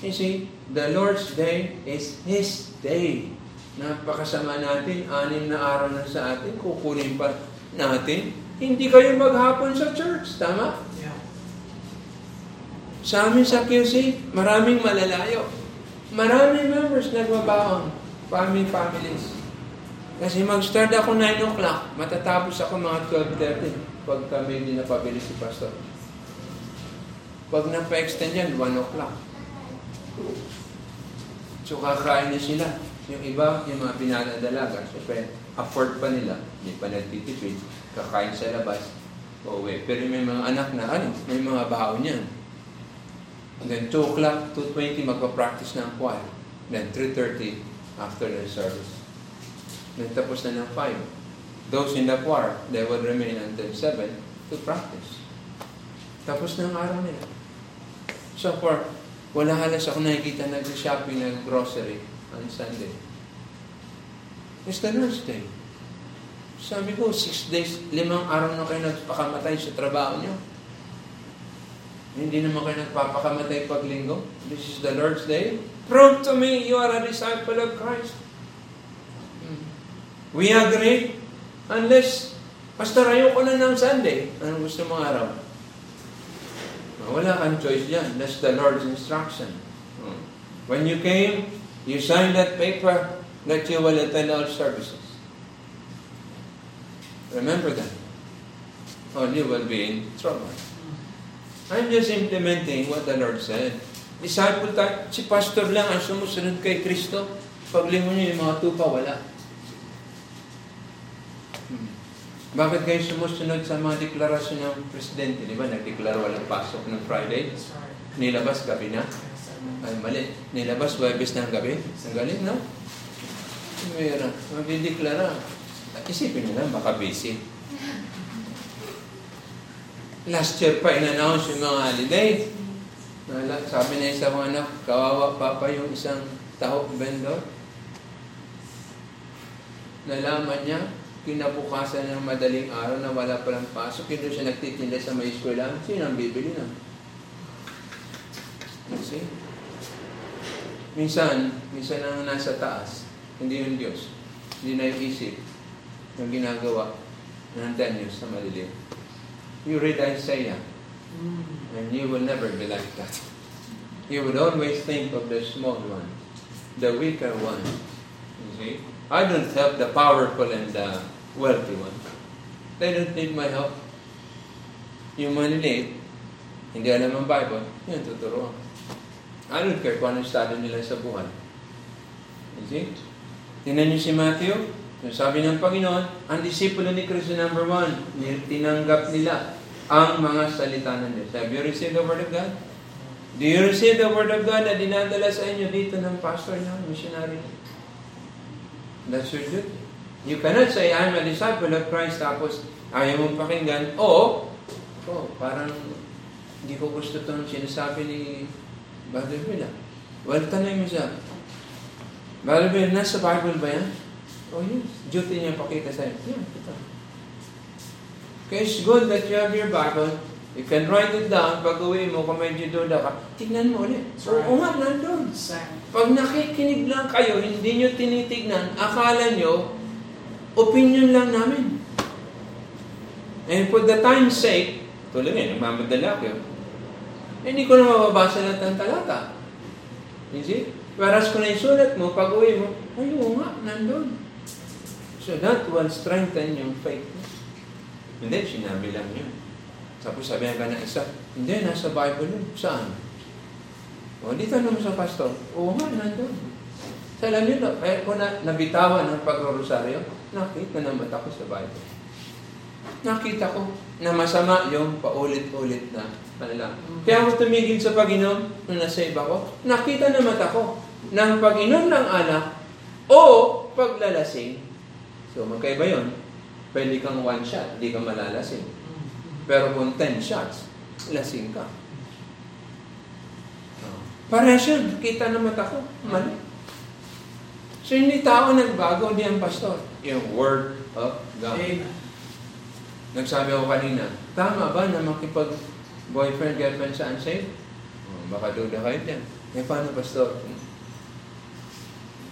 [SPEAKER 1] You see, the Lord's Day is His day. Napakasama natin, anim na araw na sa atin, kukunin pa natin. Hindi kayo maghapon sa church, tama?
[SPEAKER 2] Yeah.
[SPEAKER 1] Sa amin sa QC, maraming malalayo. Maraming members nagbabaon. Family families. Kasi mag-start ako 9 o'clock, matatapos ako mga 12.30 pag kami hindi napabili si Pastor. Pag napa-extend yan, 1 o'clock. So kakain na sila. Yung iba, yung mga pinadadalaga, syempre, afford pa nila, hindi pa nagtitipid, kakain sa labas, uuwi. Pero may mga anak na, ano, may mga baon yan. And then 2 o'clock, 2.20, magpa-practice ng choir. Then 3.30, after the service. Then tapos na ng 5. Those in the choir, they will remain until 7 to practice. Tapos na ang araw nila. So far, wala halos ako nakikita nag-shopping, nag-grocery on Sunday. It's the Lord's Day. Sabi ko, six days, limang araw na kayo nagpakamatay sa trabaho niyo. Hindi naman kayo nagpapakamatay pag linggo. This is the Lord's Day. Prove to me you are a disciple of Christ. Hmm. We agree. Unless, Pastor, ayoko na ng Sunday. Anong gusto mong araw? Wala kang choice dyan. That's the Lord's instruction. When you came, you signed that paper that you will attend all services. Remember that. Or you will be in trouble. I'm just implementing what the Lord said. Disciple tayo, si pastor lang ang sumusunod kay Kristo. Paglingon niyo yung mga tupa, wala. Hmm. Bakit kayo sumusunod sa mga deklarasyon ng presidente? Di ba, nagdeklara walang pasok ng Friday? Nilabas gabi na? Ay, mali. Nilabas Webes ng gabi? Ang galing, no? Mayroon. Magdideklara. Isipin nyo lang, baka busy. Last year pa, in-announce yung mga holiday. Sabi na isang anak, kawawa pa pa yung isang tahok vendor. Nalaman niya, kinabukasan ng madaling araw na wala palang pasok, hindi siya nagtitinda sa may eskwela. Sino ang bibili na? See? Minsan, minsan ang nasa taas, hindi yung Diyos. Hindi na yung isip yung ginagawa ng Daniel sa malilim. You read Isaiah, and you will never be like that. You would always think of the small one, the weaker one. You see? I don't help the powerful and the wealthy one. They don't need my help. Yung maliliit, hindi alam ang Bible, yun tuturuan. I don't care kung anong estado nila sa buhay. You see? Tingnan niyo si Matthew, sabi ng Panginoon, ang disipulo ni Kristo number one, tinanggap nila ang mga salita ng Diyos. Have you received the Word of God? Do you receive the Word of God na dinadala sa inyo dito ng pastor niyo, missionary? That's your duty. You cannot say, I'm a disciple of Christ, tapos ayaw mong pakinggan, o, oh, parang hindi ko gusto itong sinasabi ni Brother Bill. ah. Well, tanong mo siya, Brother Bill, nasa Bible ba yan? Oh, yes. Duty niya pakita sa'yo. Yeah, ito. Okay, it's good that you have your Bible. You can write it down. Pag uwi mo, kung medyo duda ka, tignan mo ulit.
[SPEAKER 2] That's right.
[SPEAKER 1] Oo nga, nandun. Pag nakikinig lang kayo, hindi nyo tinitignan, akala nyo, opinion lang namin. And for the time's sake, tuloy nga, nagmamadala ko. Hindi ko na mababasa lahat ng talata. You see? Whereas kung naisulat mo, pag uwi mo, ay, oo nga, nandun. So that will strengthen yung faith mo. Hindi, sinabi lang yun. Tapos sabihan ka ng isa, hindi, nasa Bible yun. Saan? O, di tanong sa pastor, oo nga, nandun. Sa alam no, kaya ko na nabitawan ng pag-rosaryo, nakita na mata ko sa Bible. Nakita ko na masama yung paulit-ulit na panalangin. Kaya ako tumigil sa pag-inom nung nasave ako. Nakita na mata ko ng pag-inom ng alak o paglalasing. So, magkaiba yun. Pwede kang one shot, di ka malalasing. Pero kung 10 shots, lasing ka. Parehas yun. Kita na mata ko. Mali. So, hindi tao nagbago, hindi ang pastor. Yung word of God.
[SPEAKER 2] Amen.
[SPEAKER 1] Nagsabi ako kanina, tama ba na makipag boyfriend, girlfriend sa unsaved? Oh, baka duda kayo dyan. Eh, paano, pastor?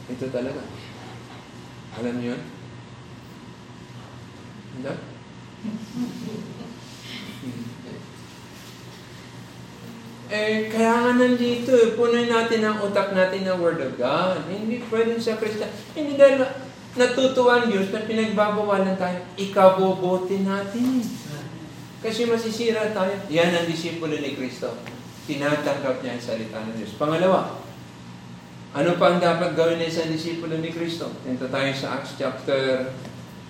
[SPEAKER 1] Ito talaga. Alam niyo yun? Hindi? Eh, kaya nga nandito, eh, punoy natin ang utak natin ng Word of God. Hindi pwedeng sa Kristiyan. Hindi dahil natutuwa ang Diyos na pinagbabawalan tayo. Ikabobote natin. Kasi masisira tayo. Yan ang disipulo ni Kristo. Tinatanggap niya ang salita ng Diyos. Pangalawa, ano pa ang dapat gawin ng isang disipulo ni Kristo? Tinto tayo sa Acts chapter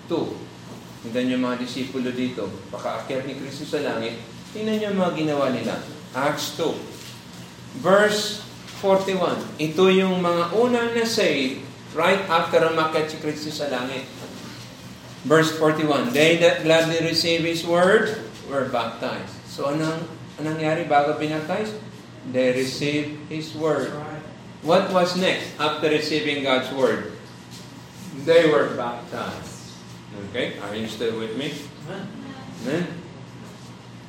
[SPEAKER 1] 2. Tingnan niyo mga disipulo dito. Pakaakyat ni Kristo sa langit. Tingnan niyo mga ginawa nila. Acts 2. Verse 41. Ito yung mga unang na-save right after umakyat si Kristo sa langit. Verse 41. They that gladly receive His word were baptized. So anong, anong nangyari bago binaptize? They received His word. What was next after receiving God's word? They were baptized. Okay? Are you still with me?
[SPEAKER 2] Amen.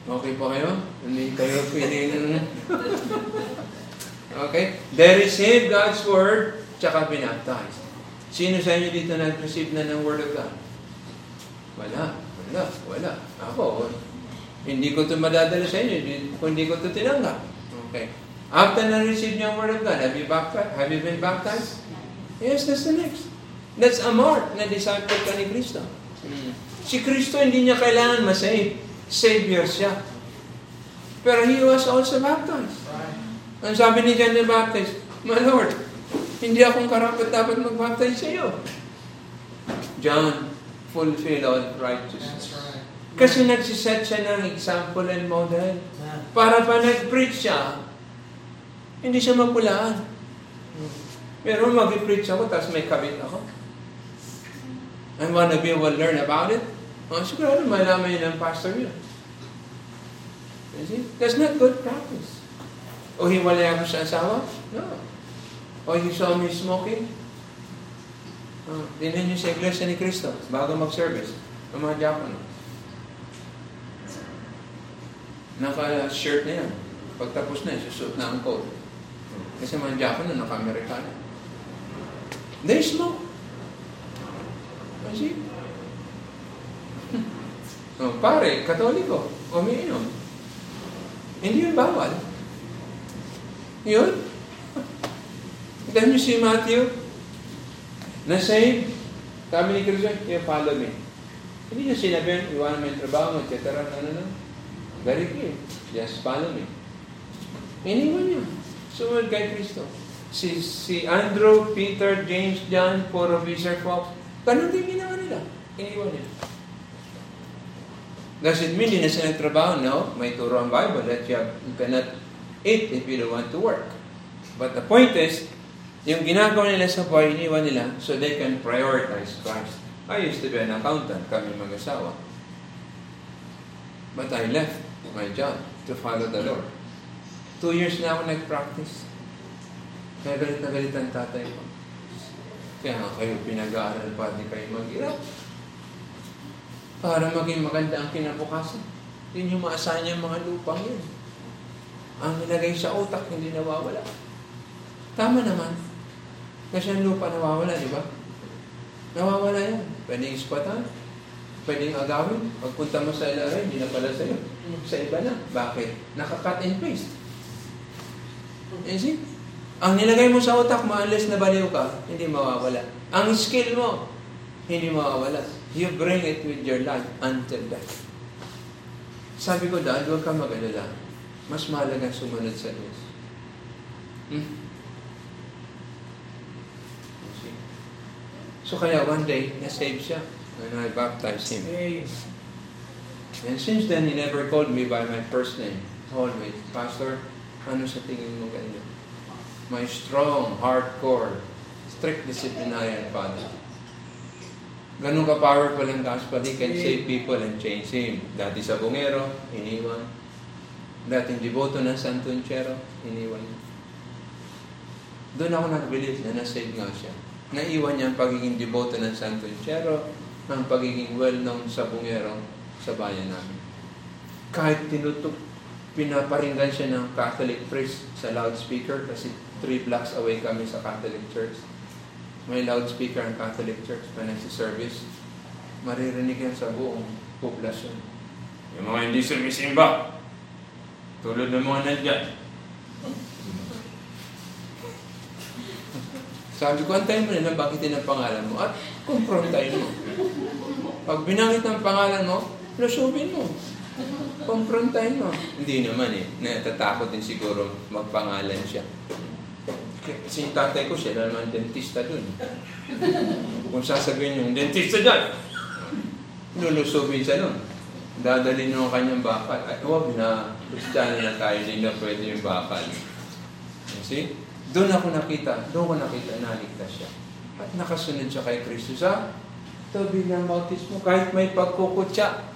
[SPEAKER 1] Okay po kayo? Hindi kayo pwede Okay? They received God's word, tsaka binaptized. Sino sa inyo dito nag-receive na ng word of God? Wala. Wala. Wala. Ako, hindi ko ito madadala sa inyo hindi ko ito tinanggap. Okay. After na-receive niyo ang word of God, have you, baptized? have you been baptized? Yes, that's the next. That's a mark na disciple ka ni Kristo. Si Kristo hindi niya kailangan masave. Savior siya. Pero he was also baptized. Ang sabi ni John the Baptist, My Lord, hindi akong karapat dapat mag-baptize sa iyo. John, fulfill all righteousness.
[SPEAKER 2] right.
[SPEAKER 1] Kasi nagsiset siya ng example and model. Para pa nag-preach siya, hindi siya mapulaan. Pero mag-preach ako, tapos may kabit ako. And of you will learn about it. Oh, sigurado malaman yun ng pastor yun. You see? That's not good practice. O hiwalay ako sa asawa? No. O you saw me smoking? Oh, Tingnan niyo sa Iglesia ni Cristo bago mag-service. Ang mga diakono. Naka-shirt na yan. Pagtapos na, susuot na ang coat. Kasi mga na naka-Amerikano. They smoke. Kasi, oh, pare, katoliko, umiinom. Hindi yun bawal. Yun. Then you see Matthew, na save, sabi ni Kristo, you follow me. Hindi niya sinabi, iwanan mo yung trabaho mo, etc. No, no, no. Very clear. Just follow me. Iniwan niya. Sumunod kay Kristo. Si, si Andrew, Peter, James, John, puro Fisher Fox, ganun din ginawa nila. Iniwan niya. Does it mean hindi na sila nagtrabaho? No. May turo ang Bible that you, have, you cannot eat if you don't want to work. But the point is, yung ginagawa nila sa buhay, iniwan nila so they can prioritize Christ. I used to be an accountant, kami mag-asawa. But I left my job to follow the Lord. Two years na ako nag-practice. Kaya galit na galit ang tatay ko. Kaya nga kayo pinag-aaral pa, di kayo mag-irap. Para maging maganda ang kinabukasan. Yun yung maasahan niya mga lupang yun. Ang nilagay sa utak, hindi nawawala. Tama naman. Kasi ang lupa nawawala, di ba? Nawawala yan. Pwedeng ispatan. Pwedeng agawin. Pagpunta mo sa LRA, hindi na pala sa'yo. Sa iba na. Bakit? Naka-cut and paste. You see? Ang nilagay mo sa utak mo, unless nabaliw ka, hindi mawawala. Ang skill mo, hindi mawawala. You bring it with your life until death. Sabi ko, Dad, huwag kang mag-alala. Mas mahalaga sumunod sa Diyos. Hmm? So kaya one day, na-save siya. And I baptized him. And since then, he never called me by my first name. Always, Pastor, ano sa tingin mo ganyan? My strong, hardcore, strict disciplinarian father. Ganun ka-powerful ang gospel, he can save people and change him. Dati sa bungero, iniwan. Dating devoto ng Santo Enchero, iniwan. Doon ako nag-believe na na-save nga siya. Naiwan niya ang pagiging devoto ng Santo Enchero, ang pagiging well-known sa bungero sa bayan namin. Kahit tinutok, pinaparinggan siya ng Catholic priest sa loudspeaker kasi three blocks away kami sa Catholic Church. May loudspeaker ang Catholic Church pa service. Maririnig yan sa buong poblasyon. Yung mga hindi sumisimba, tulad ng mga nandyan. Sabi ko, antayin mo na lang bakitin ang pangalan mo at kumprontahin mo. Pag binangit ang pangalan mo, lusubin mo. Kumprontahin mo. Hindi naman eh. Natatakot din siguro magpangalan siya. Si tatay ko, siya naman dentista dun. Kung sasabihin yung dentista dyan, lulusubin siya nun. Dadalhin mo ang kanyang bakal. Ay, huwag na. Kristiyano na tayo, hindi na pwede yung bakal. You see? Doon ako nakita, doon ko nakita, naligtas siya. At nakasunod siya kay Kristo sa tabi ng bautismo. Kahit may pagkukutya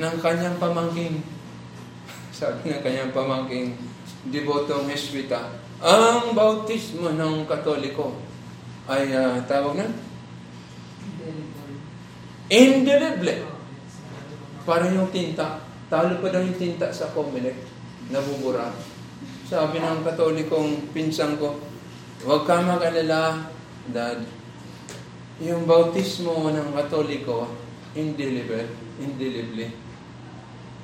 [SPEAKER 1] ng kanyang pamangking. Sabi ng kanyang pamangking, debotong Heswita, ang bautismo ng Katoliko ay uh, tawag na? Indelible. Para yung tinta. Talo pa daw yung tinta sa Comelec. Nabubura. Sabi ng katolikong pinsang ko, huwag ka mag-alala, Dad. Yung bautismo ng katoliko, indelible, indelibly.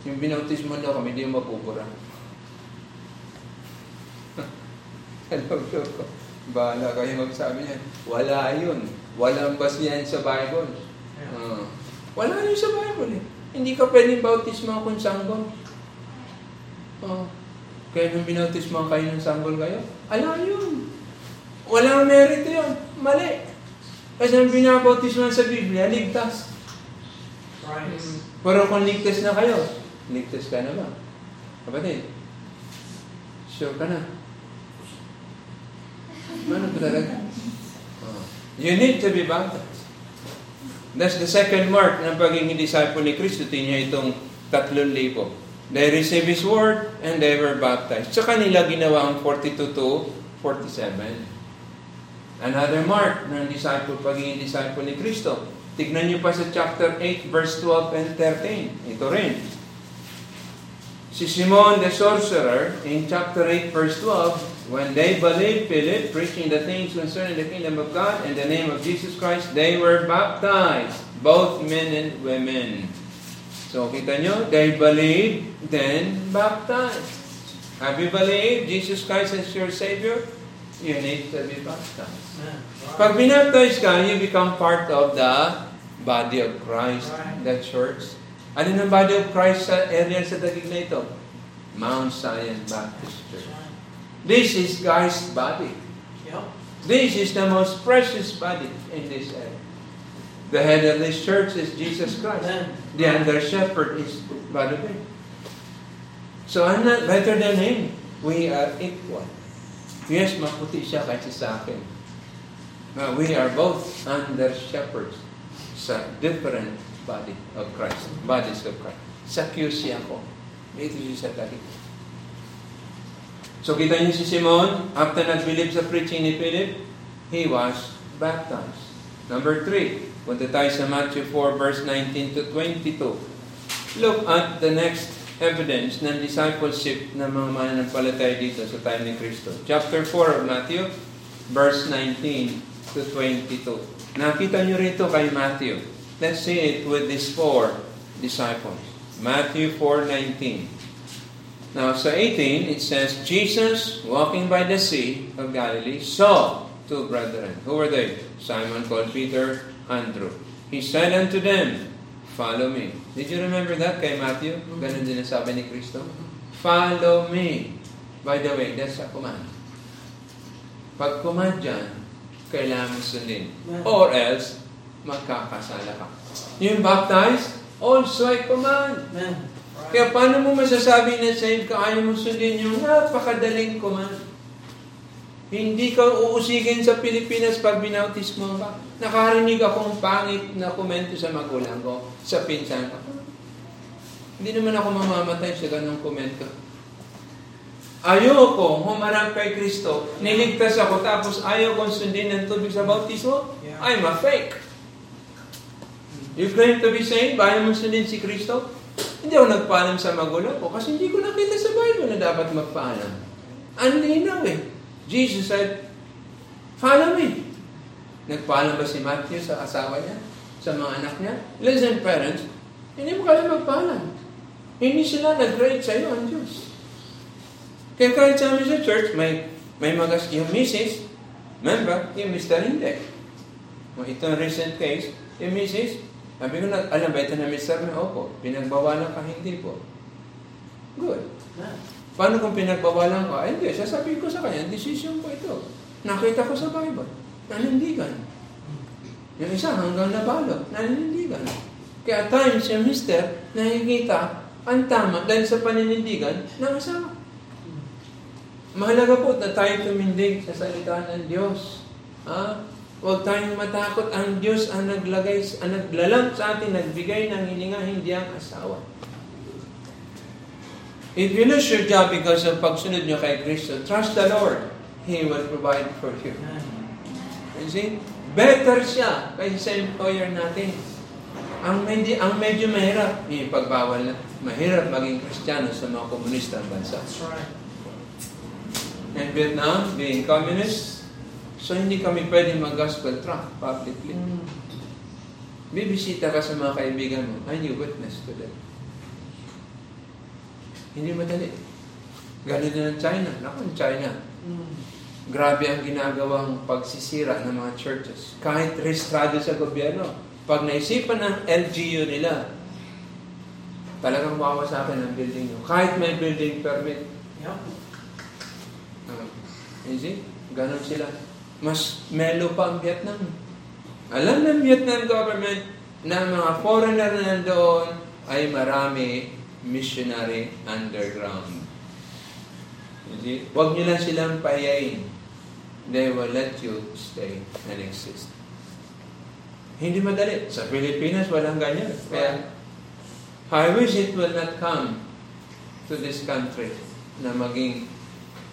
[SPEAKER 1] Yung binautismo daw kami, hindi mapupura. Hello, ko. Bahala kayo magsabi niyan. Wala yun. Walang basihan sa Bible. Uh, wala yun sa Bible eh. Hindi ka pwedeng bautismo kung sanggol. Uh, kaya nung binautismo kayo ng sanggol kayo, ala yun. Walang merito yun. Mali. Kasi nung binabautismo sa Biblia, ligtas.
[SPEAKER 2] Right.
[SPEAKER 1] Pero kung ligtas na kayo, ligtas ka na ba? Kapatid, sure ka na. Ano talaga? Oh. You need to be baptized. That's the second mark ng pagiging disciple ni Kristo. Tingnan itong tatlong libo. They receive His Word and they were baptized. Sa kanila ginawa ang 42 to 47. Another mark ng disciple, pagiging disciple ni Kristo. Tignan niyo pa sa chapter 8, verse 12 and 13. Ito rin. Si Simon the sorcerer, in chapter 8, verse 12, when they believed Philip, preaching the things concerning the kingdom of God in the name of Jesus Christ, they were baptized, both men and women. So kita nyo, they believed, then baptized. Have you believed Jesus Christ as your Savior? You need to be baptized. Pag binaptize ka, you become part of the body of Christ, the church. Ano ng body of Christ sa area sa dagig na ito? Mount Zion Baptist Church. This is Christ's body. This is the most precious body in this area. The head of this church is Jesus Christ.
[SPEAKER 2] Amen.
[SPEAKER 1] The under shepherd is Ben. So I'm not better than him. We are equal. Yes, maputi siya kaysa sa akin. But we are both under shepherds sa different body of Christ. Bodies of Christ. Sa QC ako. Ito siya dali. So kita niyo si Simon, after nag-believe sa preaching ni Philip, he was baptized. Number three, punta tayo sa Matthew 4 verse 19 to 22. Look at the next evidence ng discipleship ng mga mananampalataya dito sa time ni Kristo. Chapter 4 of Matthew, verse 19 to 22. Nakita nyo rito kay Matthew. Let's see it with these four disciples. Matthew 4.19 Now sa 18, it says, Jesus, walking by the sea of Galilee, saw two brethren. Who were they? Simon called Peter, Andrew. He said unto them, Follow me. Did you remember that kay Matthew? Ganun din ang sabi ni Kristo. Follow me. By the way, that's a command. Pag command dyan, kailangan mo sundin. Or else, magkakasala ka. Yung baptized, also a command.
[SPEAKER 2] Amen.
[SPEAKER 1] Kaya paano mo masasabi na saved ka, ayaw mo sundin yung napakadaling command? Hindi ka uusigin sa Pilipinas pag binautis mo ka. Nakarinig akong pangit na komento sa magulang ko, sa pinsan ko. Hindi naman ako mamamatay sa ganong komento. Ayoko humarap kay Kristo, niligtas ako, tapos ayaw kong sundin ng tubig sa bautismo.
[SPEAKER 2] Yeah.
[SPEAKER 1] I'm a fake. You claim to be saved, ayaw mo sundin si Kristo? Hindi ako nagpaalam sa magulang ko kasi hindi ko nakita sa Bible na dapat magpaalam. Ang linaw eh. Jesus said, follow me. Nagpaalam ba si Matthew sa asawa niya? Sa mga anak niya? Listen, parents, hindi mo kaya magpaalam. Hindi sila nag-grade sa iyo ang Diyos. Kaya kahit sa sa church, may, may magas, yung misis, remember, yung Mr. Hindi. Itong recent case, yung misis, sabi ko na, alam ba ito na Mr. na, opo, pinagbawalan ka, hindi po. Good. Paano kung pinagbawalan ka? Ay, hindi, sasabihin ko sa kanya, decision ko ito. Nakita ko sa Bible, nanindigan. Yung isa hanggang nabalo, nanindigan. Kaya times yung mister, nakikita ang tama dahil sa paninindigan ng asawa. Mahalaga po na tayo tumindig sa salita ng Diyos. Ha? Huwag tayong matakot. Ang Diyos ang naglagay, ang naglalang sa atin, nagbigay ng hininga, hindi ang asawa. If you lose your job because of pagsunod nyo kay Kristo, trust the Lord. He will provide for you. You see? Better siya kaysa sa employer natin. Ang medyo, ang medyo mahirap, may pagbawal na. Mahirap maging kristyano sa mga komunista ang bansa.
[SPEAKER 2] That's right.
[SPEAKER 1] In Vietnam, being communist, so hindi kami pwede mag-gospel track publicly.
[SPEAKER 2] Mm.
[SPEAKER 1] Bibisita ka sa mga kaibigan mo, and you witness to them. Hindi madali. Ganun din ang China. Naku, ang China.
[SPEAKER 2] Mm.
[SPEAKER 1] Grabe ang ginagawang pagsisira ng mga churches. Kahit registrado sa gobyerno. Pag naisipan ng LGU nila, talagang mawawasakin ang building nyo. Kahit may building permit.
[SPEAKER 2] Yep.
[SPEAKER 1] Uh, you see? Ganon sila. Mas melo pa ang Vietnam. Alam ng Vietnam government na mga foreigner na nandoon ay marami missionary underground. You see? Huwag nyo lang silang payayin. They will let you stay and exist. Hindi madali. Sa Pilipinas, walang ganyan. Kaya, I wish it will not come to this country na maging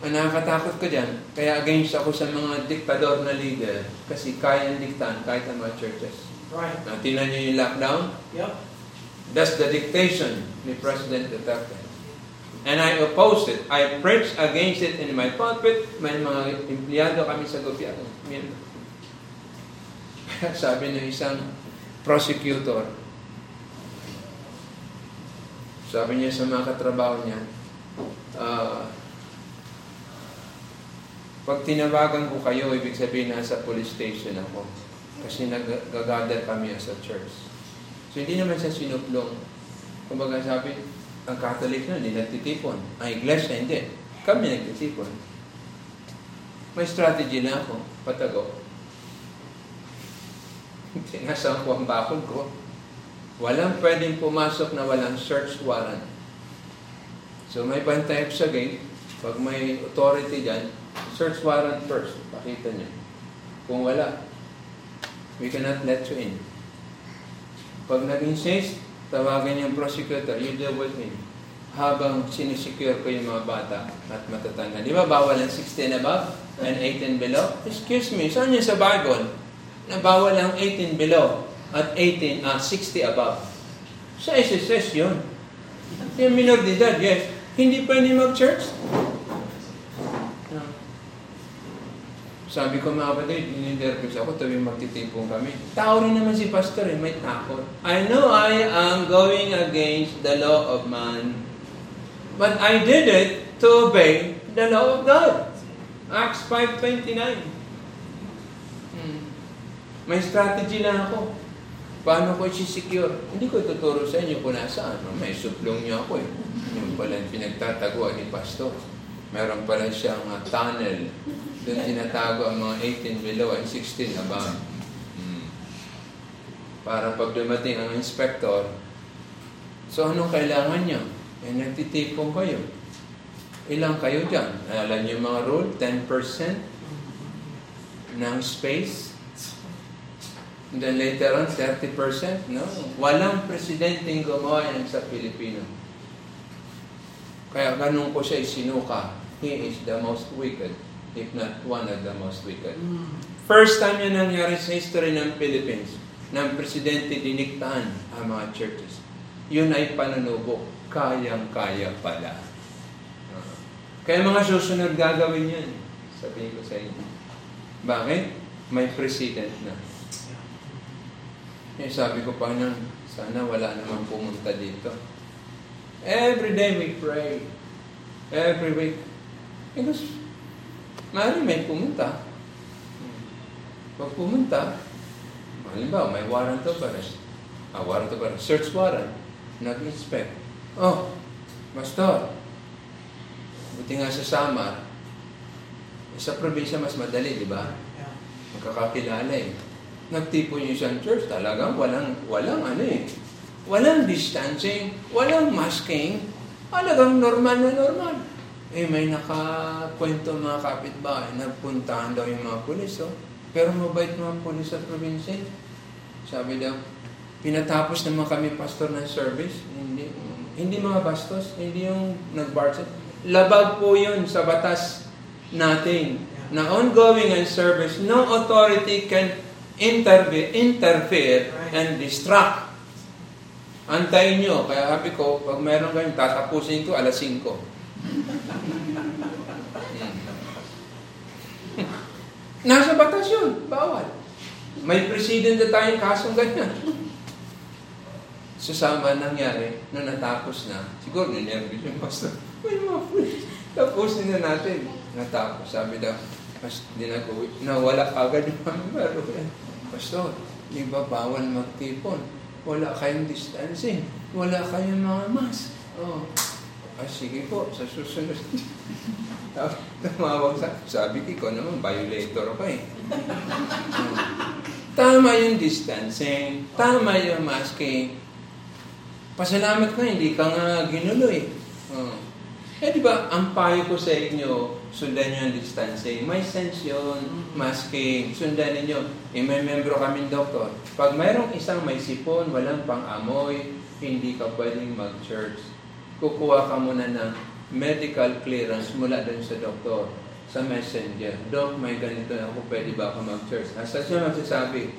[SPEAKER 1] ang nakakatakot ko dyan, kaya against ako sa mga diktador na leader kasi kaya diktahan kahit ang mga churches.
[SPEAKER 2] Right.
[SPEAKER 1] Na tinan niyo yung lockdown,
[SPEAKER 2] Yep.
[SPEAKER 1] that's the dictation ni President Duterte. And I opposed it. I preached against it in my pulpit. May mga empleyado kami sa gobyerno. Sabi ng isang prosecutor, sabi niya sa mga katrabaho niya, uh, pag tinawagan ko kayo, ibig sabihin nasa police station ako. Kasi nag-gather kami sa church. So hindi naman siya sinuplong. Kumbaga sabi, ang Catholic na, hindi nagtitipon. Ang Iglesia, hindi. Kami nagtitipon. May strategy na ako, patago. Tinasang ko ang bakod ko. Walang pwedeng pumasok na walang search warrant. So may bantay sa gate. Pag may authority dyan, Search warrant first. Pakita niyo. Kung wala, we cannot let you in. Pag nag-insist, tawagan yung prosecutor, you deal with him. Habang sinisecure ko yung mga bata at matatanda. Di ba bawal ang 16 above and 18 below? Excuse me, saan yun sa Bible? Na bawal ang 18 below at 18 at uh, 60 above. Sa SSS yun. Yung minor de edad, yes. Hindi pwede mag-church. Sabi ko mga kapatid, in-interview ako, tuwing magtitipong kami. Tao rin naman si pastor eh, may takot. I know I am going against the law of man, but I did it to obey the law of God. Acts 5.29 hmm. May strategy na ako. Paano ko i-secure? Hindi ko tuturo sa inyo kung nasaan. May suplong niyo ako eh. Yung pala pinagtataguan ni pastor. Meron pala siyang uh, tunnel doon tinatago ang mga 18 below and 16 above. Hmm. Para pag dumating ang inspector, so anong kailangan niyo? Eh, nagtitipong kayo. Ilang kayo dyan? Alam niyo mga rule? 10% ng space. And then later on, 30%? No. Walang presidenteng gumawa yan sa Pilipino. Kaya ganun ko siya isinuka. He is the most wicked if not one of the most wicked. Mm. First time yan nangyari sa history ng Philippines, ng presidente diniktaan ang mga churches. Yun ay panunubo. Kayang-kaya pala. Uh, kaya mga susunod gagawin yan. Sabihin ko sa inyo. Bakit? May president na. Eh, sabi ko pa nang, sana wala naman pumunta dito. Every day we pray. Every week. Because Maaari may pumunta. Pag pumunta, halimbawa may warrant of arrest. Ah, warrant of arrest. Search warrant. Nag-inspect. Oh, Pastor, buti nga sa Samar, sa probinsya mas madali, di ba? Magkakakilala eh. Nagtipo niyo isang church, talagang walang, walang ano eh. Walang distancing, walang masking, talagang normal na normal. Eh, may nakakwento mga kapitbahay, nagpuntahan daw yung mga pulis, oh. Pero mabait mga pulis sa probinsya. Sabi daw, pinatapos naman kami pastor ng service. Hindi, hindi mga bastos, hindi yung nag-barset. Labag po yun sa batas natin na ongoing and service, no authority can interve, interfere and distract. Antayin nyo. Kaya sabi ko, pag meron kayong tatapusin ko, alas 5. Nasa batas yun. Bawal. May president na tayong kasong ganyan. Susama nangyari, nung natapos na, siguro ninervous yung pastor, may mga pulis. Tapusin na natin. Natapos. Sabi daw, mas dinago, nawala agad yung mga baro. Pastor, di ba bawal magtipon? Wala kayong distancing. Wala kayong mga mask. Oh. Ah, sige po, sa susunod. Tumawag sa, sabi ko, naman, violator ka eh. tama yung distancing, tama yung masking. Pasalamat ka, hindi ka nga ginulo eh. Oh. Eh di ba, ang payo ko sa inyo, sundan nyo ang distancing. May sense yun, masking, sundan ninyo. Eh, may membro kaming doktor. Pag mayroong isang may sipon, walang pang-amoy, hindi ka pwedeng mag-church kukuha ka muna ng medical clearance mula dun sa doktor, sa messenger. Dok, may ganito na ako, pwede ba ako mag-church? Asa siya magsasabi,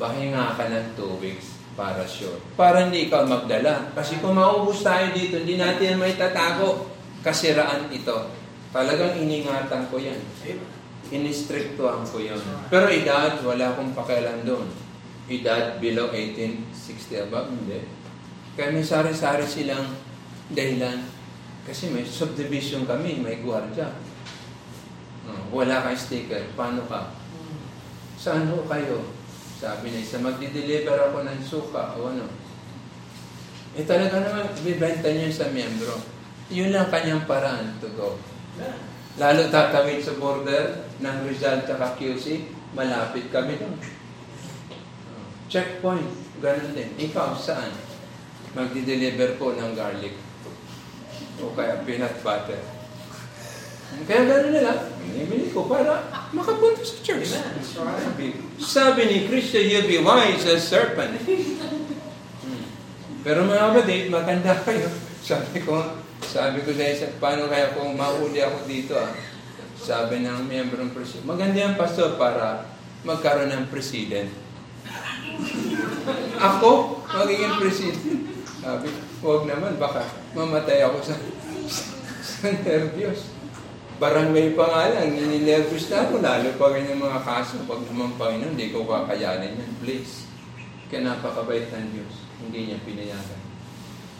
[SPEAKER 1] bahinga ka ng two weeks. para sure. Para hindi ikaw magdala. Kasi kung maubos tayo dito, hindi natin may tatago. Kasiraan ito. Talagang iningatan ko yan. Inistriktuhan ko yun. Pero edad, wala akong pakialam doon. Edad below 18, 60 above, hindi. Kaya may sari-sari silang dahilan. Kasi may subdivision kami, may gwardiya. Oh, wala kang sticker, paano ka? Saan ho kayo? Sabi niya, isa magdi-deliver ako ng suka o ano. Eh talaga naman, bibenta niya sa miyembro. Yun lang kanyang paraan to go. Lalo tatawid sa border ng Rizal at QC, malapit kami doon. Checkpoint, ganun din. Ikaw, saan? Magdi-deliver po ng garlic. O kaya peanut butter. Kaya gano'n na lang, ibili ko para makapunta sa church. Sabi ni Kristo, you'll be wise as serpent. Hmm. Pero mga kapatid, maganda kayo. Sabi ko, sabi ko sa isa, paano kaya kung mahuli ako dito ah? Sabi ng miyembro ng president, maganda yan pastor para magkaroon ng president. ako, magiging president. Sabi, huwag naman, baka mamatay ako sa, sa nervyos. Barangay pa nga lang, nininervous na ako, lalo pa ganyan mga kaso. Pag naman Panginoon, hindi ko kakayanin yan. Please. Kaya napakabait ng Diyos. Hindi niya pinayagan.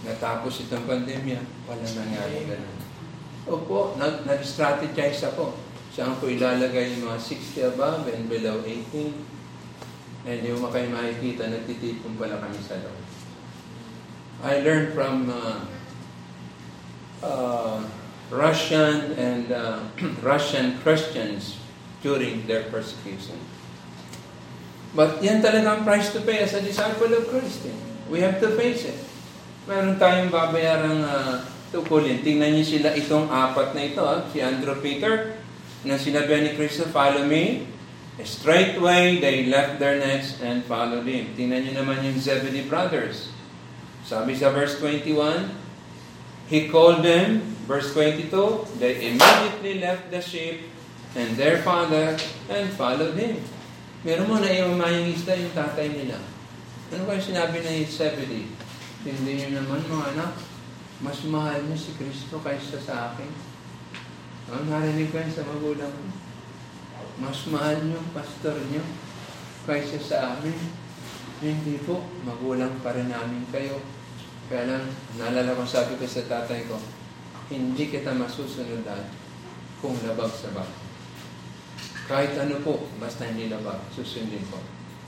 [SPEAKER 1] Natapos itong pandemya, wala nangyari ganun. Opo, nag- nag-strategize ako. Saan ko ilalagay yung mga 60 above and below 18. And yung mga kayo makikita, nagtitipon pala kami sa loob. I learned from uh, uh, Russian and uh, Russian Christians during their persecution. But yan talaga ang price to pay as a disciple of Christ. eh. We have to face it. Meron tayong babayarang uh, tukulin. Tingnan niyo sila itong apat na ito. ah. Si Andrew Peter, na sinabi ni Kristo, follow me. Straightway, they left their nets and followed him. Tingnan niyo naman yung Zebedee brothers. Sabi sa verse 21, He called them, verse 22, they immediately left the sheep and their father and followed him. Meron mo na imamayang isda yung tatay nila. Ano kaya sinabi ni Zebedee? Hindi niyo naman mga anak, mas mahal niyo si Kristo kaysa sa akin. Ang narinig ko sa magulang ko. Mas mahal niyo pastor niyo kaysa sa amin. Hindi po, magulang pa rin namin kayo. Kaya lang, naalala ko sabi ko sa tatay ko, hindi kita masusunodan kung labag sa bag. Kahit ano po, basta hindi labag, susundin ko.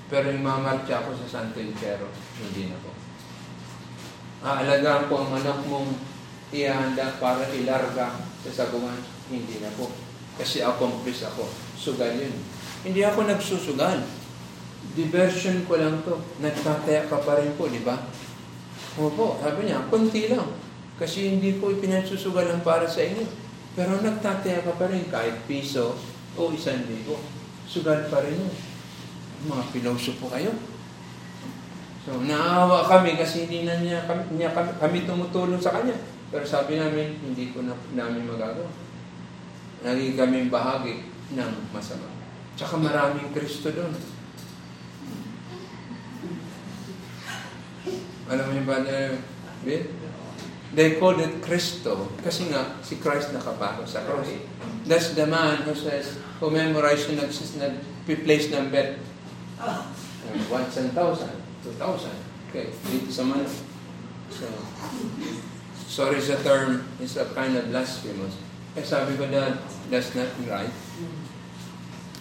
[SPEAKER 1] Pero yung mamarcha ako sa Santo Entero, hindi na po. Aalagaan ko ang anak mong ihanda para ilarga sa sabungan, hindi na po. Kasi accomplice ako. Sugal yun. Hindi ako nagsusugal. Diversion ko lang to. Nagtataya ka pa rin po, di ba? Opo, sabi niya, konti lang. Kasi hindi ko pinagsusugalan para sa inyo. Pero nagtataya ka pa rin kahit piso o isang libo. Sugal pa rin yun. Mga pilosopo kayo. So, naawa kami kasi hindi na niya kami, niya kami, kami tumutulong sa kanya. Pero sabi namin, hindi ko na namin magagawa. Naging kami bahagi ng masama. Tsaka maraming Kristo doon. Alam mo yung na, Bill? They called it Cristo kasi nga si Christ nakapako sa cross. That's the man who says, who memorized yung nag-place ng bet. Uh, once and thousand, two thousand. Okay, dito sa man. So, sorry sa term, it's a kind of blasphemous. Eh sabi ko that, that's not right.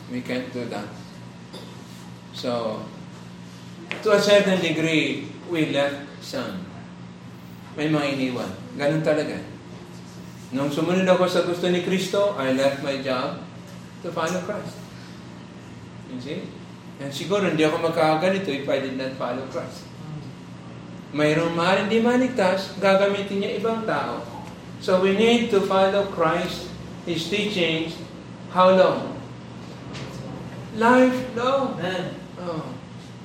[SPEAKER 1] We can't do that. So, to a certain degree, we left some. May mga iniwan. Ganun talaga. Nung sumunod ako sa gusto ni Kristo, I left my job to follow Christ. You see? And siguro hindi ako magkakaganito if I did not follow Christ. Mayroong mahal hindi maligtas, gagamitin niya ibang tao. So we need to follow Christ, His teachings. How long? Lifelong.
[SPEAKER 2] Amen.
[SPEAKER 1] Oh.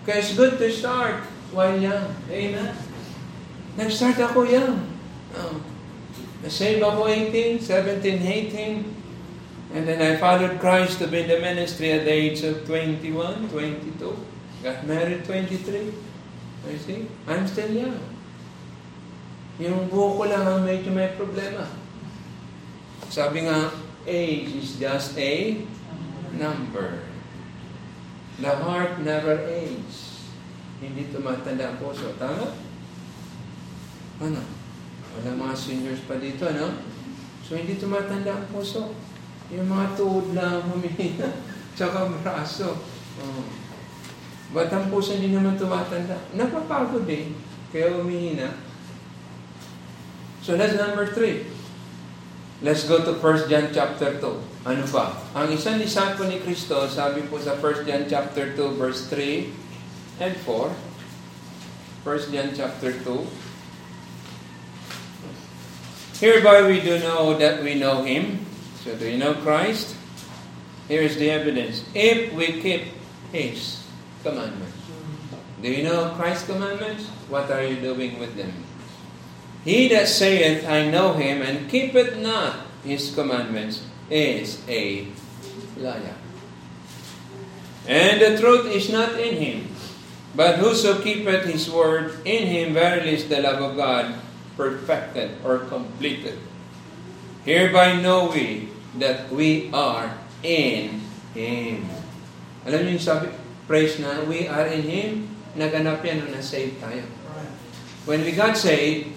[SPEAKER 1] Kaya it's good to start while young.
[SPEAKER 2] Amen.
[SPEAKER 1] Nag-start ako young. Oh. Na-save ako 18, 17, 18. And then I followed Christ to be in the ministry at the age of 21, 22. Got married 23. You see? I'm still young. Yung buhok ko lang ang medyo may problema. Sabi nga, age is just a number. The heart never ages. Hindi tumatanda ang puso. Tama? Ano? Wala mga seniors pa dito, no? So, hindi tumatanda ang puso. Yung mga tuhod lang humihina. Tsaka braso. Oh. Ba't ang puso hindi naman tumatanda? Napapagod eh. Kaya humihina. So that's number three. Let's go to 1 John chapter 2. Ano pa? Ang isang disciple ni Kristo, sabi po sa 1 John chapter 2 verse 3 and 4. 1 John chapter 2. Hereby we do know that we know Him. So do you know Christ? Here is the evidence. If we keep His commandments. Do you know Christ's commandments? What are you doing with them? He that saith, I know him, and keepeth not his commandments, is a liar. And the truth is not in him. But whoso keepeth his word, in him verily is the love of God perfected or completed. Hereby know we that we are in him. Alam niyo yung sabi, praise na, we are in him, naganap yan nung na-save tayo. When we got saved,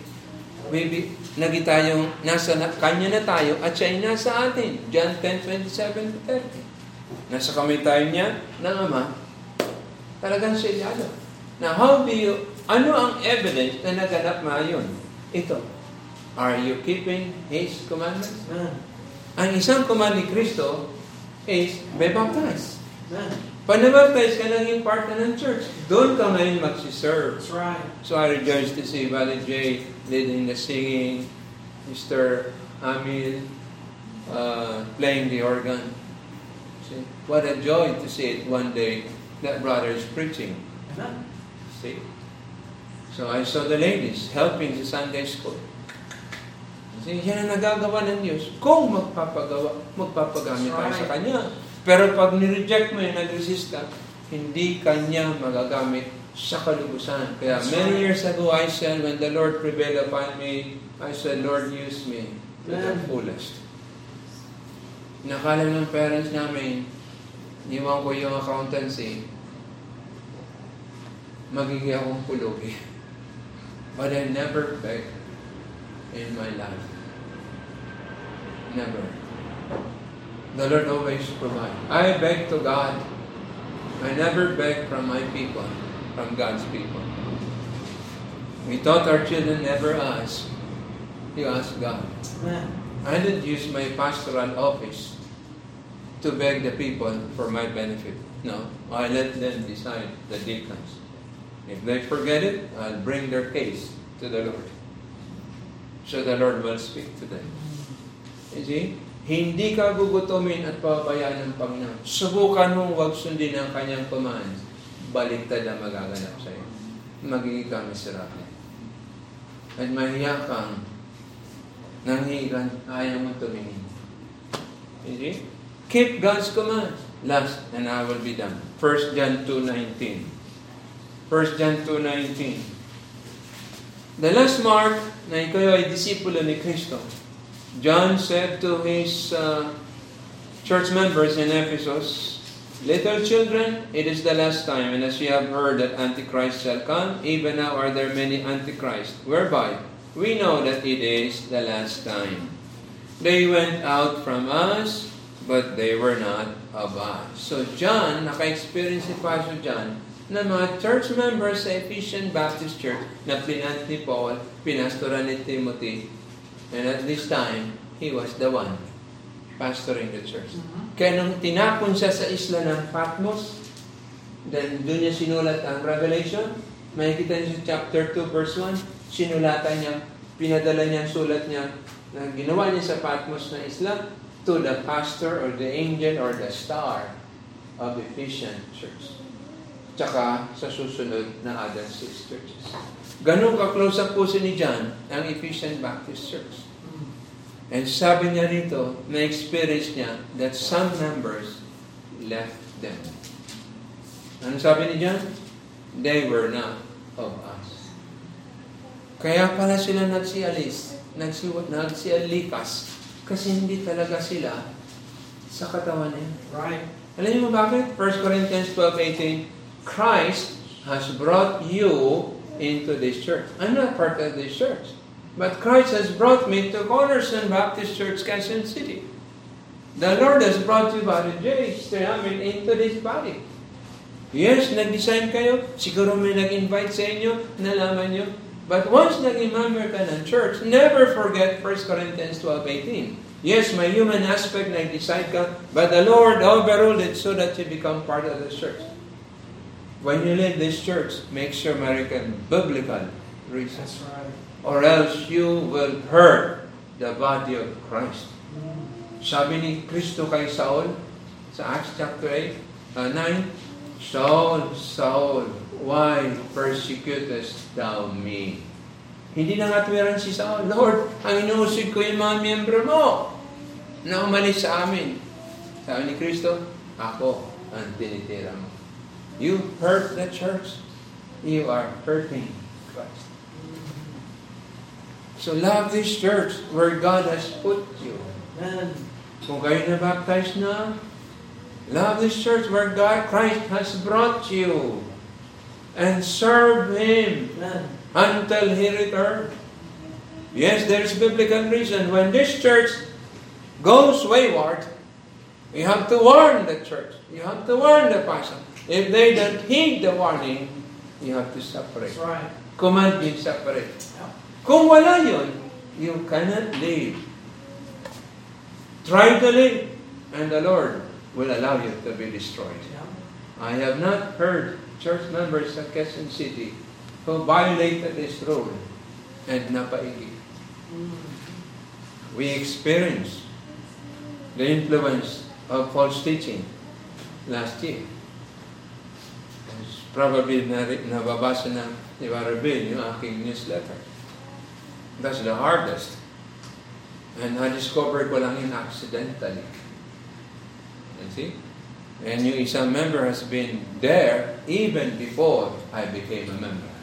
[SPEAKER 1] we be, nagi tayong, nasa na, kanya na tayo at siya ay nasa atin. John 10, 27 to 30. Nasa kamay tayo niya ng Ama, talagang selyado. Now, how do you, ano ang evidence na naganap nga yun? Ito. Are you keeping His commandments?
[SPEAKER 2] Amen.
[SPEAKER 1] Ang isang command ni Kristo is, be baptized.
[SPEAKER 2] Amen.
[SPEAKER 1] Pag nabaptize ka, naging part na ng church. Doon ka ngayon magsiserve.
[SPEAKER 2] That's right.
[SPEAKER 1] So I rejoice to see Brother Jay leading the singing, Mr. Amil uh, playing the organ. See, what a joy to see it one day that brother is preaching. See? So I saw the ladies helping the Sunday school. See, yan ang nagagawa ng Diyos. Kung magpapagawa, magpapagamit tayo sa Kanya. Pero pag nireject mo yun, nag-resist ka, hindi Kanya magagamit sa kalubusan. Kaya many years ago, I said, when the Lord prevailed upon me, I said, Lord, use me to the fullest. Nakala ng parents namin, iwan ko yung accountancy, magiging akong pulubi. Eh. But I never begged in my life. Never. The Lord always provide. I beg to God. I never beg from my people, from God's people. We taught our children never ask. You ask God. I didn't use my pastoral office to beg the people for my benefit. No, I let them decide, the deacons. If they forget it, I'll bring their case to the Lord. So the Lord will speak to them. You see? Hindi ka gugutomin at pabayaan ng Panginoon. Subukan mong huwag sundin ang kanyang commands. Baliktad ang magaganap sa iyo. Magiging ka miserable. At mahiya kang nanghihigan, ayaw mo tumingin. You see? Keep God's commands. Last, and I will be done. 1 John 2.19 1 John 2.19 The last mark na ikaw ay disipulo ni Kristo. John said to his uh, church members in Ephesus, Little children, it is the last time, and as you have heard that Antichrist shall come, even now are there many Antichrists, whereby we know that it is the last time. They went out from us, but they were not of us. So John, naka-experience si Pastor John, na mga church members sa Ephesian Baptist Church na plinant ni Paul, pinastoran ni Timothy, and at this time, he was the one pastoring the church. Kaya nung tinapon siya sa isla ng Patmos, then doon niya sinulat ang Revelation, makikita niyo sa chapter 2 verse 1, sinulatan niya, pinadala niya ang sulat niya na ginawa niya sa Patmos na isla to the pastor or the angel or the star of Ephesian church. Tsaka sa susunod na other six churches. Ganun ka-close ang puso ni John ang Ephesian Baptist Church. And sabi niya rito, na-experience niya that some members left them. Ano sabi ni John? They were not of us. Kaya pala sila nagsialis, nagsiwat, nagsialikas, kasi hindi talaga sila sa katawan niya.
[SPEAKER 2] Right.
[SPEAKER 1] Alam niyo mo bakit? 1 Corinthians 12:18, Christ has brought you into this church. I'm not part of this church. But Christ has brought me to Cornerstone Baptist Church, Quezon City. The Lord has brought you, Brother Jay, Amen, into this body. Yes, nag-design kayo. Siguro may nag-invite sa inyo, nalaman nyo. But once naging member ka ng church, never forget 1 Corinthians 12.18. Yes, may human aspect nag-decide ka, but the Lord overruled it so that you become part of the church. When you leave this church, make sure American biblical reasons.
[SPEAKER 2] That's right.
[SPEAKER 1] Or else you will hurt the body of Christ. Sabi ni Kristo kay Saul sa Acts chapter 8, uh, 9, Saul, Saul, why persecutest thou me? Hindi na ngatwiran si Saul, Lord, ang inuusig ko yung mga miyembro mo na umalis sa amin. Sabi ni Kristo, ako ang tinitira mo. You hurt the church, you are hurting Christ. So love this church where God has put you.
[SPEAKER 2] Amen.
[SPEAKER 1] Kung kayo na-baptize na, love this church where God, Christ has brought you. And serve Him until He returns. Yes, there's biblical reason. When this church goes wayward, you have to warn the church. You have to warn the pastor. If they don't heed the warning, you have to separate.
[SPEAKER 2] That's right.
[SPEAKER 1] Command you separate.
[SPEAKER 2] Yeah.
[SPEAKER 1] Kung wala yun, you cannot live. Try to live, and the Lord will allow you to be destroyed.
[SPEAKER 2] Yeah.
[SPEAKER 1] I have not heard church members at Quezon City who violated this rule and napaigi. Mm. We experienced the influence of false teaching last year. Probably nababasa na ni Barabel yung aking newsletter. That's the hardest. And na-discover ko lang yun accidentally. You see? And yung isang member has been there even before I became a member.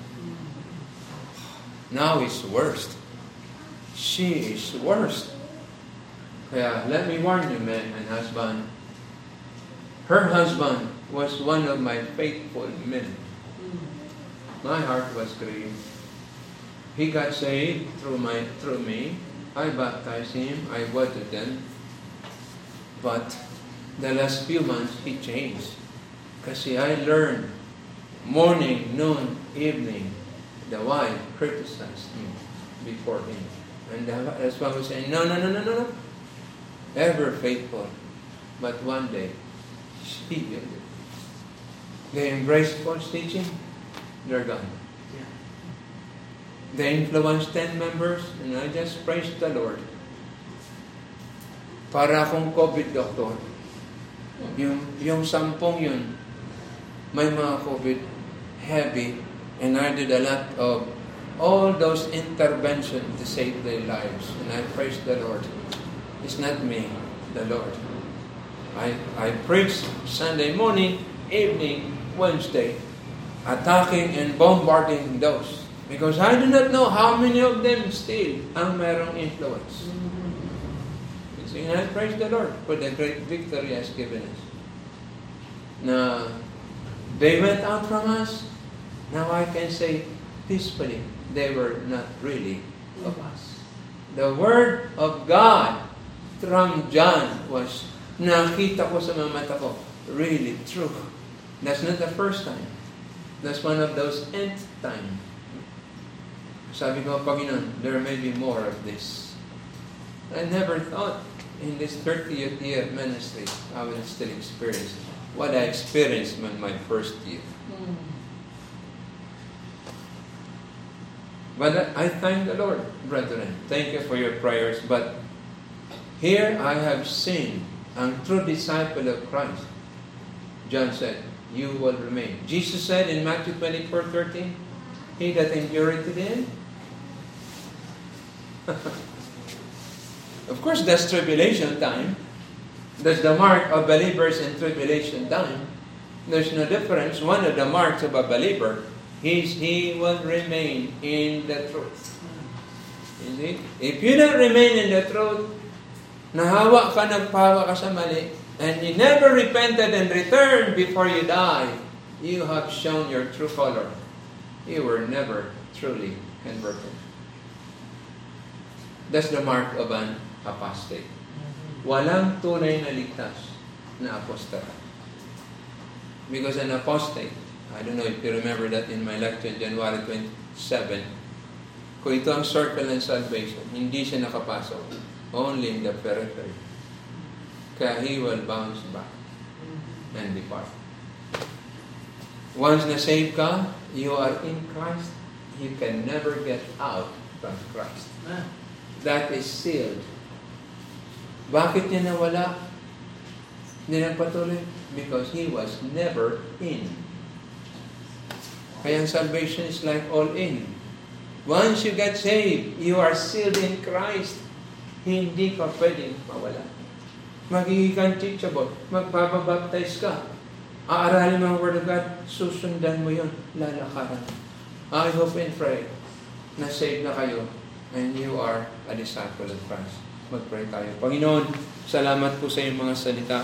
[SPEAKER 1] Now it's worst. She is worst. Kaya let me warn you, men and husband. Her husband was one of my faithful men. My heart was grieved. He got saved through my through me. I baptized him. I watered them. But the last few months, he changed. Kasi I learned morning, noon, evening, the wife criticized me before him. And the husband was saying, no, no, no, no, no, no. Ever faithful. But one day, she They embraced false teaching, they're gone.
[SPEAKER 2] Yeah.
[SPEAKER 1] They influence 10 members, and I just praise the Lord. Para akong COVID doctor. Yung, yung sampung yun, may mga COVID heavy, and I did a lot of all those interventions to save their lives. And I praise the Lord. It's not me, the Lord. I, I preached Sunday morning, evening, Wednesday, attacking and bombarding those. Because I do not know how many of them still ang merong influence. And I praise the Lord for the great victory He has given us. Na they went out from us. Now I can say peacefully, they were not really of us. The Word of God from John was, nakita ko sa mga mata ko, really true. That's not the first time. That's one of those nth time. Sabi ko, Panginoon, there may be more of this. I never thought in this 30th year of ministry, I would still experience what I experienced in my first year. Hmm. But I thank the Lord, brethren. Thank you for your prayers. But here I have seen a true disciple of Christ. John said, You will remain. Jesus said in Matthew 24 13, He that endureth to the end. of course, that's tribulation time. That's the mark of believers in tribulation time. There's no difference. One of the marks of a believer He's, he will remain in the truth. You see? If you don't remain in the truth, nahawa ka, nagpawa ka sa mali, and you never repented and returned before you die, you have shown your true color. You were never truly converted. That's the mark of an apostate. Walang tunay na ligtas na apostata. Because an apostate, I don't know if you remember that in my lecture January 27, kung ito ang circle ng salvation, hindi siya nakapasok. Only in the periphery. He will bounce back and depart. Once na save ka, you are in Christ, you can never get out from Christ. That is sealed. Bakit niya nawala? Hindi nagpatuloy? Because he was never in. Kaya salvation is like all in. Once you get saved, you are sealed in Christ. Hindi ka pwedeng mawala. Magiging teachable. Magpapabaptize ka. Aaralin mo ang Word of God, susundan mo yon, lalakaran. I hope and pray na saved na kayo and you are a disciple of Christ. Mag-pray tayo. Panginoon, salamat po sa iyong mga salita.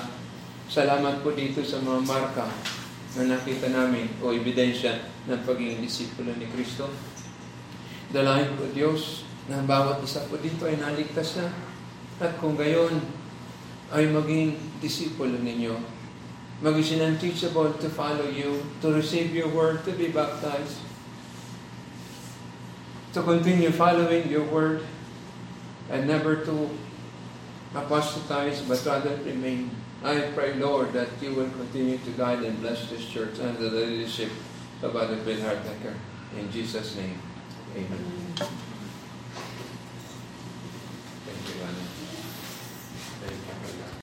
[SPEAKER 1] Salamat po dito sa mga marka na nakita namin o ebidensya ng pagiging disipulo ni Kristo. Dalahin po Diyos na bawat isa po dito ay naligtas na. At kung gayon ay maging disipulo ninyo, maging unteachable to follow you, to receive your word, to be baptized, to continue following your word, and never to apostatize, but rather remain. I pray, Lord, that you will continue to guide and bless this church under the leadership of Brother Bill Hartaker. In Jesus' name, amen.